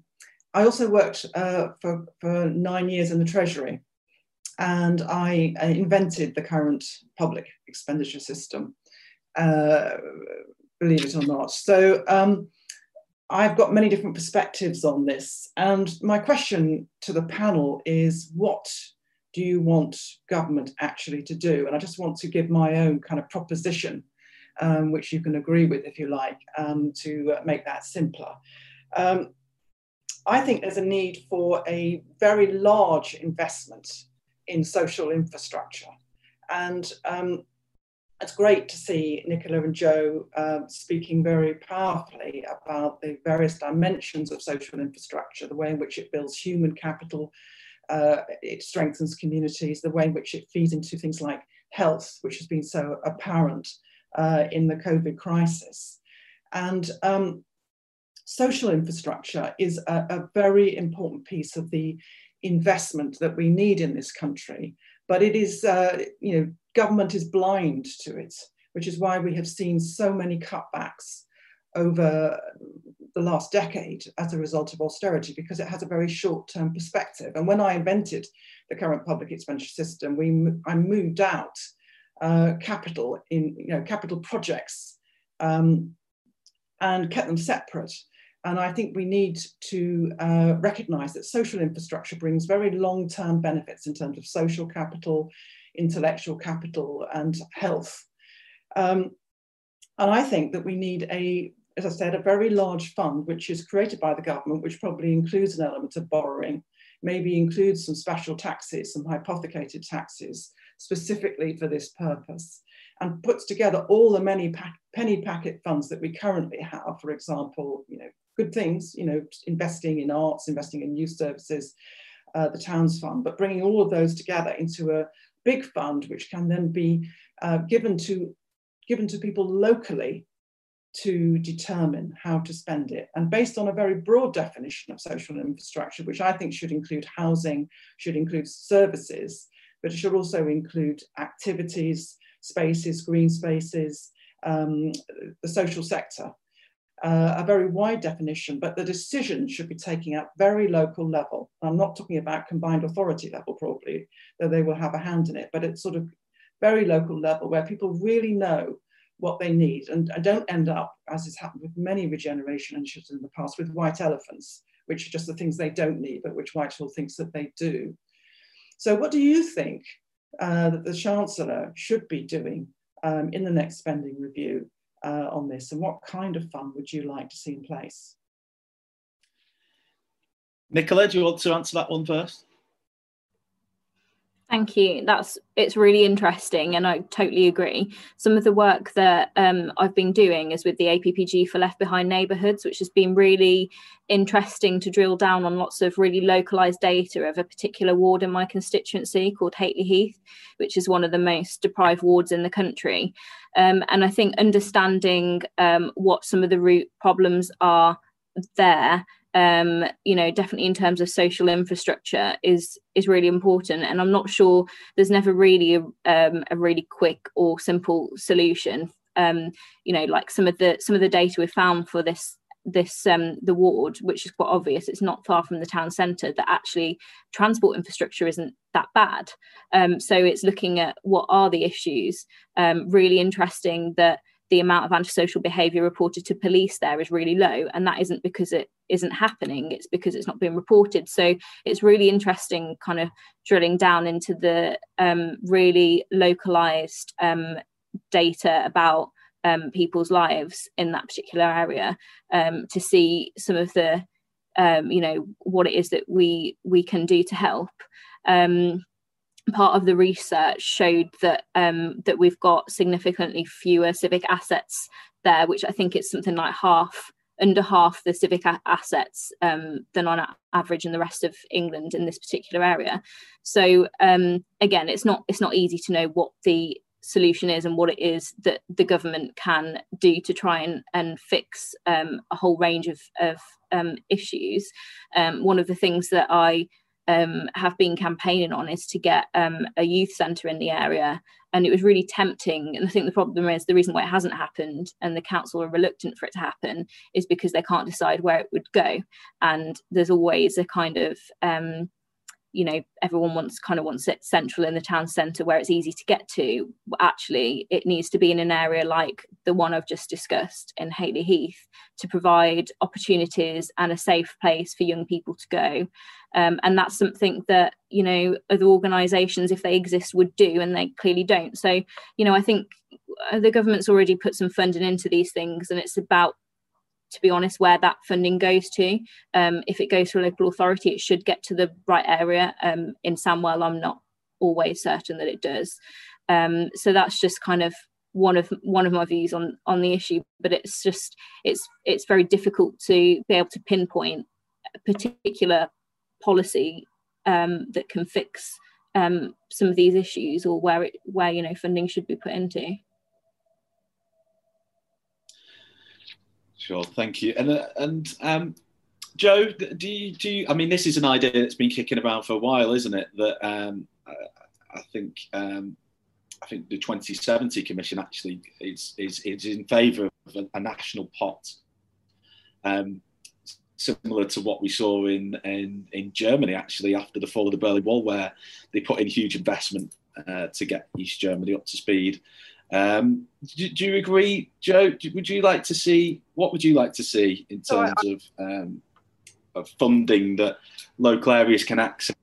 I also worked uh, for, for nine years in the Treasury and I invented the current public expenditure system, believe it or not. So um, I've got many different perspectives on this. And my question to the panel is what do you want government actually to do? And I just want to give my own kind of proposition, um, which you can agree with if you like, um, to make that simpler. Um, I think there's a need for a very large investment in social infrastructure. And um, it's great to see Nicola and Jo uh, speaking very powerfully about the various dimensions of social infrastructure, the way in which it builds human capital, uh, it strengthens communities, the way in which it feeds into things like health, which has been so apparent uh, in the COVID crisis. And um, social infrastructure is a, a very important piece of the investment that we need in this country but it is, uh, you know, government is blind to it, which is why we have seen so many cutbacks over the last decade as a result of austerity, because it has a very short-term perspective. And when I invented the current public expenditure system, we I moved out uh, capital in, you know, capital projects um, and kept them separate and I think we need to uh, recognize that social infrastructure brings very long term benefits in terms of social capital, intellectual capital, and health. Um, and I think that we need a, as I said, a very large fund which is created by the government, which probably includes an element of borrowing, maybe includes some special taxes, some hypothecated taxes, specifically for this purpose and puts together all the many penny packet funds that we currently have, for example, you know, good things, you know, investing in arts, investing in youth services, uh, the Towns Fund, but bringing all of those together into a big fund, which can then be uh, given to given to people locally to determine how to spend it. And based on a very broad definition of social infrastructure, which I think should include housing, should include services, but it should also include activities, spaces, green spaces, um, the social sector. Uh, a very wide definition, but the decision should be taken at very local level. I'm not talking about combined authority level, probably, though they will have a hand in it, but it's sort of very local level where people really know what they need and, and don't end up, as has happened with many regeneration initiatives in the past, with white elephants, which are just the things they don't need, but which Whitehall thinks that they do. So what do you think uh, that the Chancellor should be doing um, in the next spending review uh, on this? And what kind of fund would you like to see in place? Nicola, do you want to answer that one first? Thank you. That's it's really interesting, and I totally agree. Some of the work that um, I've been doing is with the APPG for Left Behind Neighbourhoods, which has been really interesting to drill down on lots of really localised data of a particular ward in my constituency called Hateley Heath, which is one of the most deprived wards in the country. Um, and I think understanding um, what some of the root problems are there um, you know, definitely in terms of social infrastructure is is really important. And I'm not sure there's never really a, um, a really quick or simple solution. Um, you know, like some of the some of the data we found for this this um, the ward, which is quite obvious, it's not far from the town centre, that actually transport infrastructure isn't that bad. Um, so it's looking at what are the issues. Um, really interesting that the amount of antisocial behaviour reported to police there is really low and that isn't because it isn't happening it's because it's not being reported. So it's really interesting kind of drilling down into the um, really localized um, data about um, people's lives in that particular area um, to see some of the um, you know what it is that we we can do to help. Um, part of the research showed that um, that we've got significantly fewer civic assets there, which I think it's something like half under half the civic assets um, than on average in the rest of England in this particular area. So um, again, it's not it's not easy to know what the solution is and what it is that the government can do to try and, and fix um, a whole range of, of um, issues. Um, one of the things that I um, have been campaigning on is to get um, a youth centre in the area. And it was really tempting. And I think the problem is the reason why it hasn't happened and the council are reluctant for it to happen is because they can't decide where it would go. And there's always a kind of um, you know everyone wants kind of wants it central in the town centre where it's easy to get to. Actually it needs to be in an area like the one i've just discussed in Hateley Heath to provide opportunities and a safe place for young people to go. Um, and that's something that you know other organisations if they exist would do and they clearly don't. So you know i think the government's already put some funding into these things and it's about to be honest, where that funding goes to. Um, if it goes to a local authority, it should get to the right area. Um, in Sandwell, I'm not always certain that it does. Um, so that's just kind of one of one of my views on on the issue. But it's just it's it's very difficult to be able to pinpoint a particular policy um, that can fix um, some of these issues or where it where you know funding should be put into. Sure, thank you. And uh, and um, Jo, do you, do you, I mean, this is an idea that's been kicking around for a while, isn't it? That um, I, I, think um, I think the 2070 Commission actually is is, is in favour of a, a, national pot, um, similar to what we saw in, in in Germany actually after the fall of the Berlin Wall, where they put in huge investment uh, to get East Germany up to speed. Um, do, do, you agree, Jo? Would you like to see what would you like to see in terms I, of, um, of funding that local areas can access?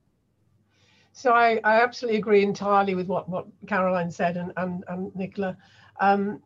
So I, I absolutely agree entirely with what, what Caroline said and, and, and Nicola. Um,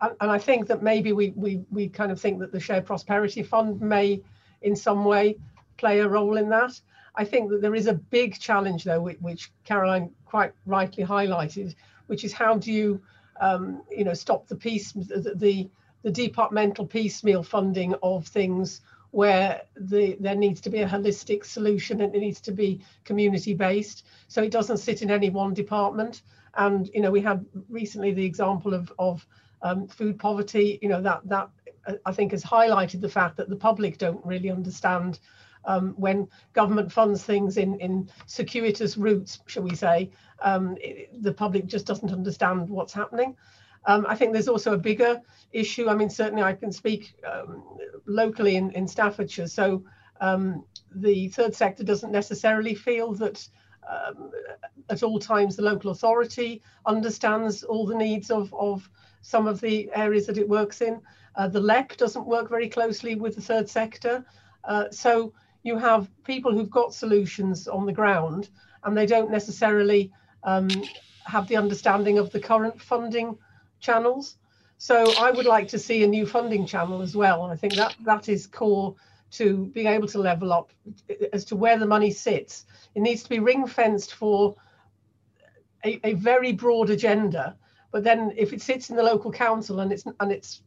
and, and I think that maybe we, we, we kind of think that the Shared Prosperity Fund may in some way play a role in that. I think that there is a big challenge though, which, which Caroline quite rightly highlighted, which is how do you um, you know, stop the piece, the, the, the departmental piecemeal funding of things where the, there needs to be a holistic solution and it needs to be community based. So it doesn't sit in any one department. And, you know, we had recently the example of, of um, food poverty, you know, that, that uh, I think has highlighted the fact that the public don't really understand um, when government funds things in, in circuitous routes, shall we say, um, it, the public just doesn't understand what's happening. Um, I think there's also a bigger issue. I mean, certainly I can speak um, locally in, in Staffordshire. So um, the third sector doesn't necessarily feel that um, at all times the local authority understands all the needs of, of some of the areas that it works in. Uh, the LEP doesn't work very closely with the third sector. Uh, so you have people who've got solutions on the ground and they don't necessarily um, have the understanding of the current funding channels. So I would like to see a new funding channel as well. And I think that that is core to being able to level up as to where the money sits. It needs to be ring fenced for a, a very broad agenda. But then if it sits in the local council and it's and it's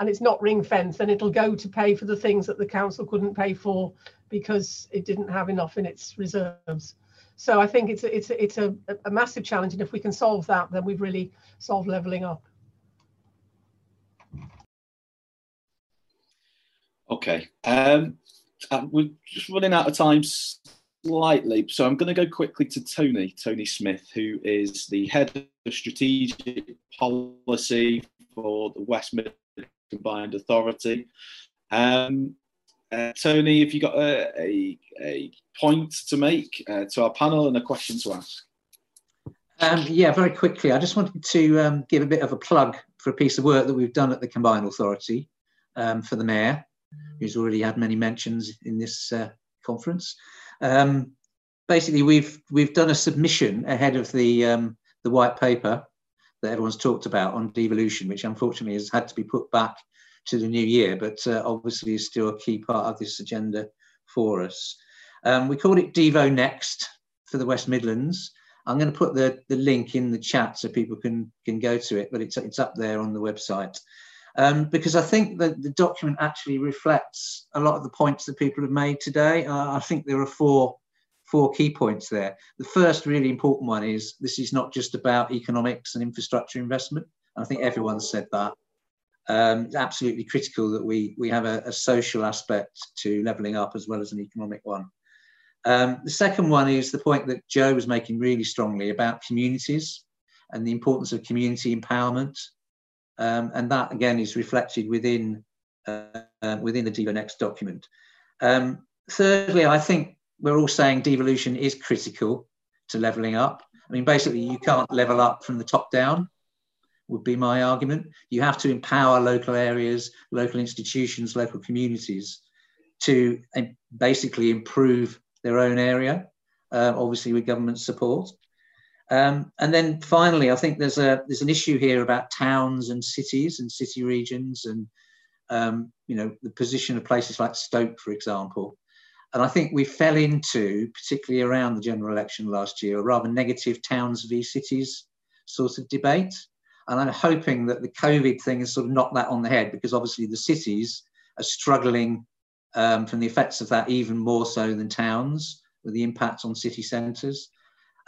and it's not ring fenced, then it'll go to pay for the things that the council couldn't pay for because it didn't have enough in its reserves. So I think it's a, it's a, it's a, a massive challenge, and if we can solve that, then we've really solved levelling up. Okay, um, uh, we're just running out of time slightly, so I'm going to go quickly to Tony, Tony Smith, who is the head of strategic policy for the West Combined Authority. Um, uh, Tony, if you got a, a, a, point to make uh, to our panel and a question to ask. Um, yeah, very quickly. I just wanted to um, give a bit of a plug for a piece of work that we've done at the Combined Authority um, for the Mayor, who's already had many mentions in this uh, conference. Um, basically, we've we've done a submission ahead of the um, the white paper that everyone's talked about on devolution, which unfortunately has had to be put back to the new year, but uh, obviously is still a key part of this agenda for us. Um, we called it Devo Next for the West Midlands. I'm going to put the, the link in the chat so people can, can go to it, but it's, it's up there on the website. Um, because I think that the document actually reflects a lot of the points that people have made today. Uh, I think there are four four key points there. The first really important one is this is not just about economics and infrastructure investment. I think everyone said that. Um, it's absolutely critical that we, we have a, a, social aspect to levelling up as well as an economic one. Um, the second one is the point that Jo was making really strongly about communities and the importance of community empowerment. Um, and that again is reflected within, uh, uh, within the Devo Next document. Um, thirdly, I think we're all saying devolution is critical to levelling up. I mean, basically, you can't level up from the top down, would be my argument. You have to empower local areas, local institutions, local communities to basically improve their own area, uh, obviously with government support. Um, and then finally, I think there's a there's an issue here about towns and cities and city regions and um, you know the position of places like Stoke, for example, and I think we fell into, particularly around the general election last year, a rather negative towns v cities sort of debate. And I'm hoping that the COVID thing has sort of knocked that on the head because obviously the cities are struggling um, from the effects of that even more so than towns with the impact on city centres.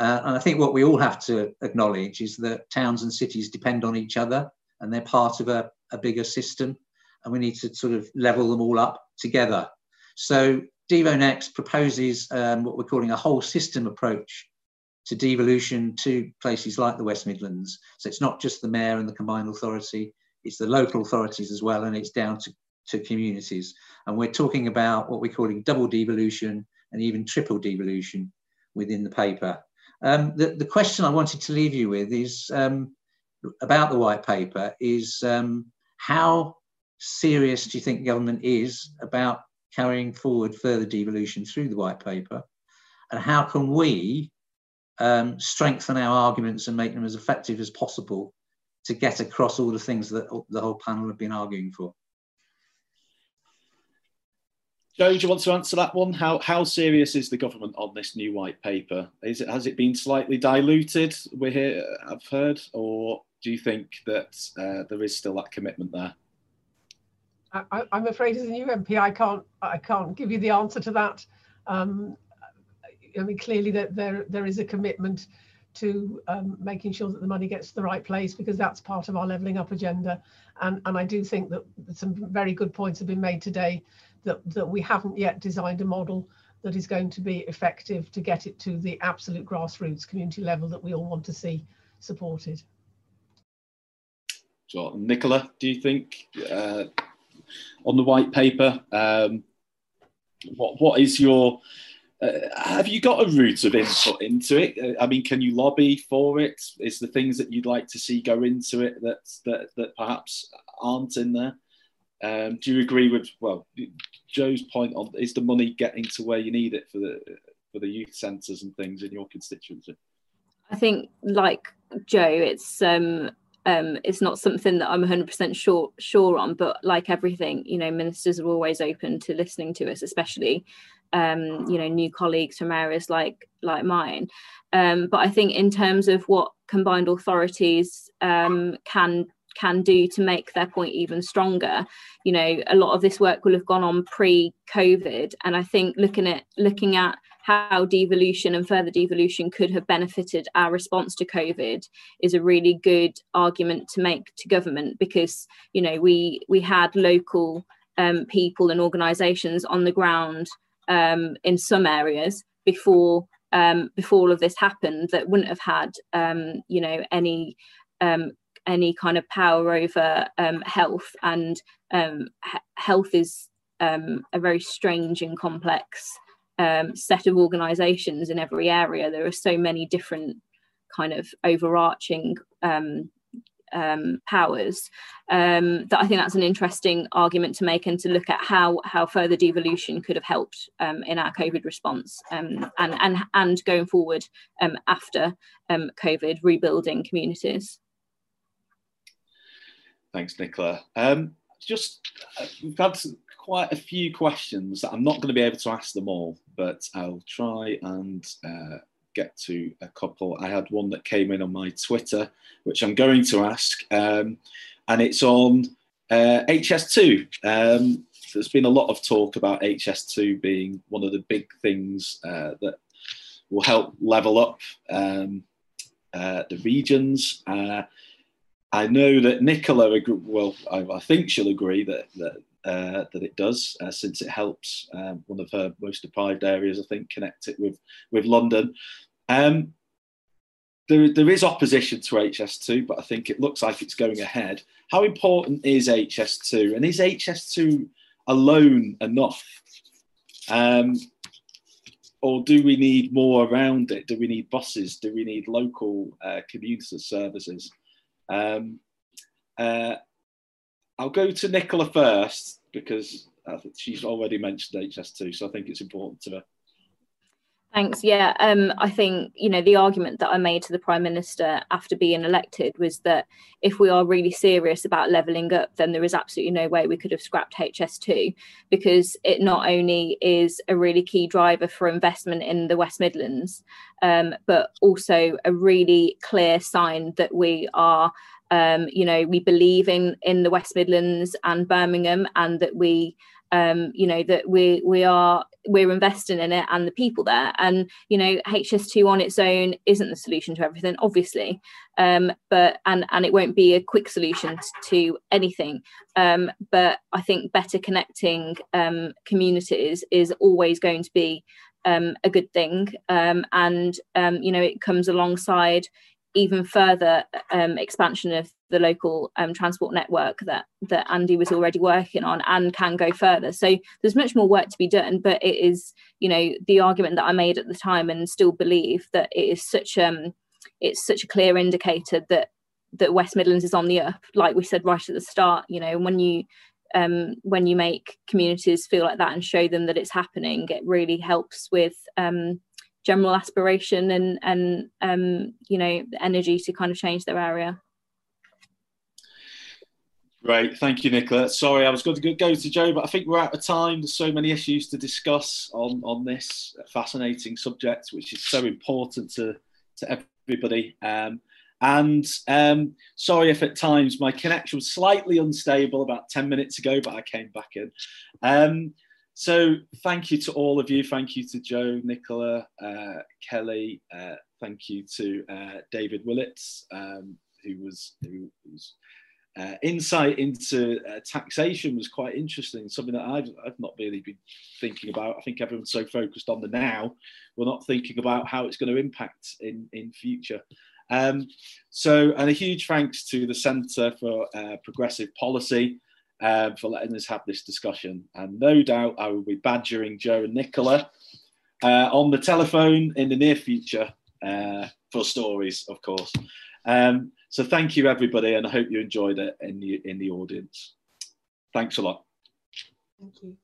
Uh, and I think what we all have to acknowledge is that towns and cities depend on each other and they're part of a, a bigger system. And we need to sort of level them all up together. So Devo Next proposes um, what we're calling a whole system approach to devolution to places like the West Midlands. So it's not just the mayor and the combined authority, it's the local authorities as well, and it's down to, to communities. And we're talking about what we're calling double devolution and even triple devolution within the paper. Um, the, the question I wanted to leave you with is um, about the white paper is um, how serious do you think government is about carrying forward further devolution through the white paper? And how can we um, strengthen our arguments and make them as effective as possible to get across all the things that the whole panel have been arguing for? Jo, do you want to answer that one? How how serious is the government on this new white paper? Is it has it been slightly diluted? We hear I've heard, or do you think that uh, there is still that commitment there? I, am afraid as a new MP, I can't I can't give you the answer to that. Um, I mean, clearly that there there is a commitment to um, making sure that the money gets to the right place because that's part of our levelling up agenda. And, and I do think that some very good points have been made today that, that we haven't yet designed a model that is going to be effective to get it to the absolute grassroots community level that we all want to see supported. So, Nicola, do you think uh, on the white paper, um, what what is your uh, have you got a route of input into it? Uh, I mean, can you lobby for it? Is the things that you'd like to see go into it that that, that perhaps aren't in there? Um, do you agree with well Jo's point on is the money getting to where you need it for the for the youth centres and things in your constituency? I think, like Jo, it's um, um, it's not something that I'm 100% sure sure on, but like everything, you know, ministers are always open to listening to us, especially um, you know new colleagues from areas like like mine. Um, but I think in terms of what combined authorities um, can can do to make their point even stronger you know a lot of this work will have gone on pre-covid and i think looking at looking at how devolution and further devolution could have benefited our response to COVID is a really good argument to make to government because you know we we had local um, people and organisations on the ground um, in some areas before um, before all of this happened that wouldn't have had um, you know any um, any kind of power over um, health. And health is a very strange and complex um, set of organizations in every area there are so many different kind of overarching um, um, powers um, that I think that's an interesting argument to make and to look at how how further devolution could have helped um, in our COVID response um, and and and going forward after COVID rebuilding communities. Thanks, Nicola. just uh, we've had quite a few questions that I'm not going to be able to ask them all, but I'll try and uh, get to a couple. I had one that came in on my Twitter, which I'm going to ask, um, and it's on uh, HS2. Um, there's been a lot of talk about HS2 being one of the big things uh, that will help level up um, uh, the regions. Uh, I know that Nicola, well, I, I, think she'll agree that, that uh, that it does, uh, since it helps um, one of her most deprived areas, I think, connect it with, with London. Um, there, there is opposition to HS2, but I think it looks like it's going ahead. How important is HS2? And is HS2 alone enough? Um, or do we need more around it? Do we need buses? Do we need local uh, commuter services? Um, uh, I'll go to Nicola first because she's already mentioned HS2, so I think it's important to her. Thanks. Yeah, um, I think you know the argument that I made to the Prime Minister after being elected was that if we are really serious about levelling up, then there is absolutely no way we could have scrapped HS2 because it not only is a really key driver for investment in the West Midlands, um, but also a really clear sign that we are um, you know, we believe in in the West Midlands and Birmingham, and that we, um, you know, that we we are we're investing in it and the people there. And you know, HS2 on its own isn't the solution to everything, obviously, um, but and and it won't be a quick solution to anything. Um, but I think better connecting um, communities is always going to be um, a good thing, um, and um, you know, it comes alongside even further um, expansion of the local um, transport network that that Andy was already working on and can go further. So there's much more work to be done, but it is you know the argument that I made at the time and still believe that it is such um it's such a clear indicator that that West Midlands is on the up. Like we said right at the start, you know when you um, when you make communities feel like that and show them that it's happening, it really helps with um, general aspiration and and um, you know energy to kind of change their area. Great, thank you, Nicola. Sorry, I was going to go to Jo, but I think we're out of time. There's so many issues to discuss on on this fascinating subject, which is so important to to everybody. Um, and um, sorry if at times my connection was slightly unstable about 10 minutes ago, but I came back in. Um, so thank you to all of you. Thank you to Jo, Nicola, uh, Kelly. Uh, thank you to uh, David Willetts, um, who was who was uh, insight into uh, taxation was quite interesting. Something that I've, I've not really been thinking about. I think everyone's so focused on the now, we're not thinking about how it's going to impact in in future. Um, so, and a huge thanks to the Centre for uh, Progressive Policy um, for letting us have this discussion. And no doubt I will be badgering Jo and Nicola uh, on the telephone in the near future uh, for stories, of course. Um, so thank you, everybody, and I hope you enjoyed it in the in the audience. Thanks a lot. Thank you.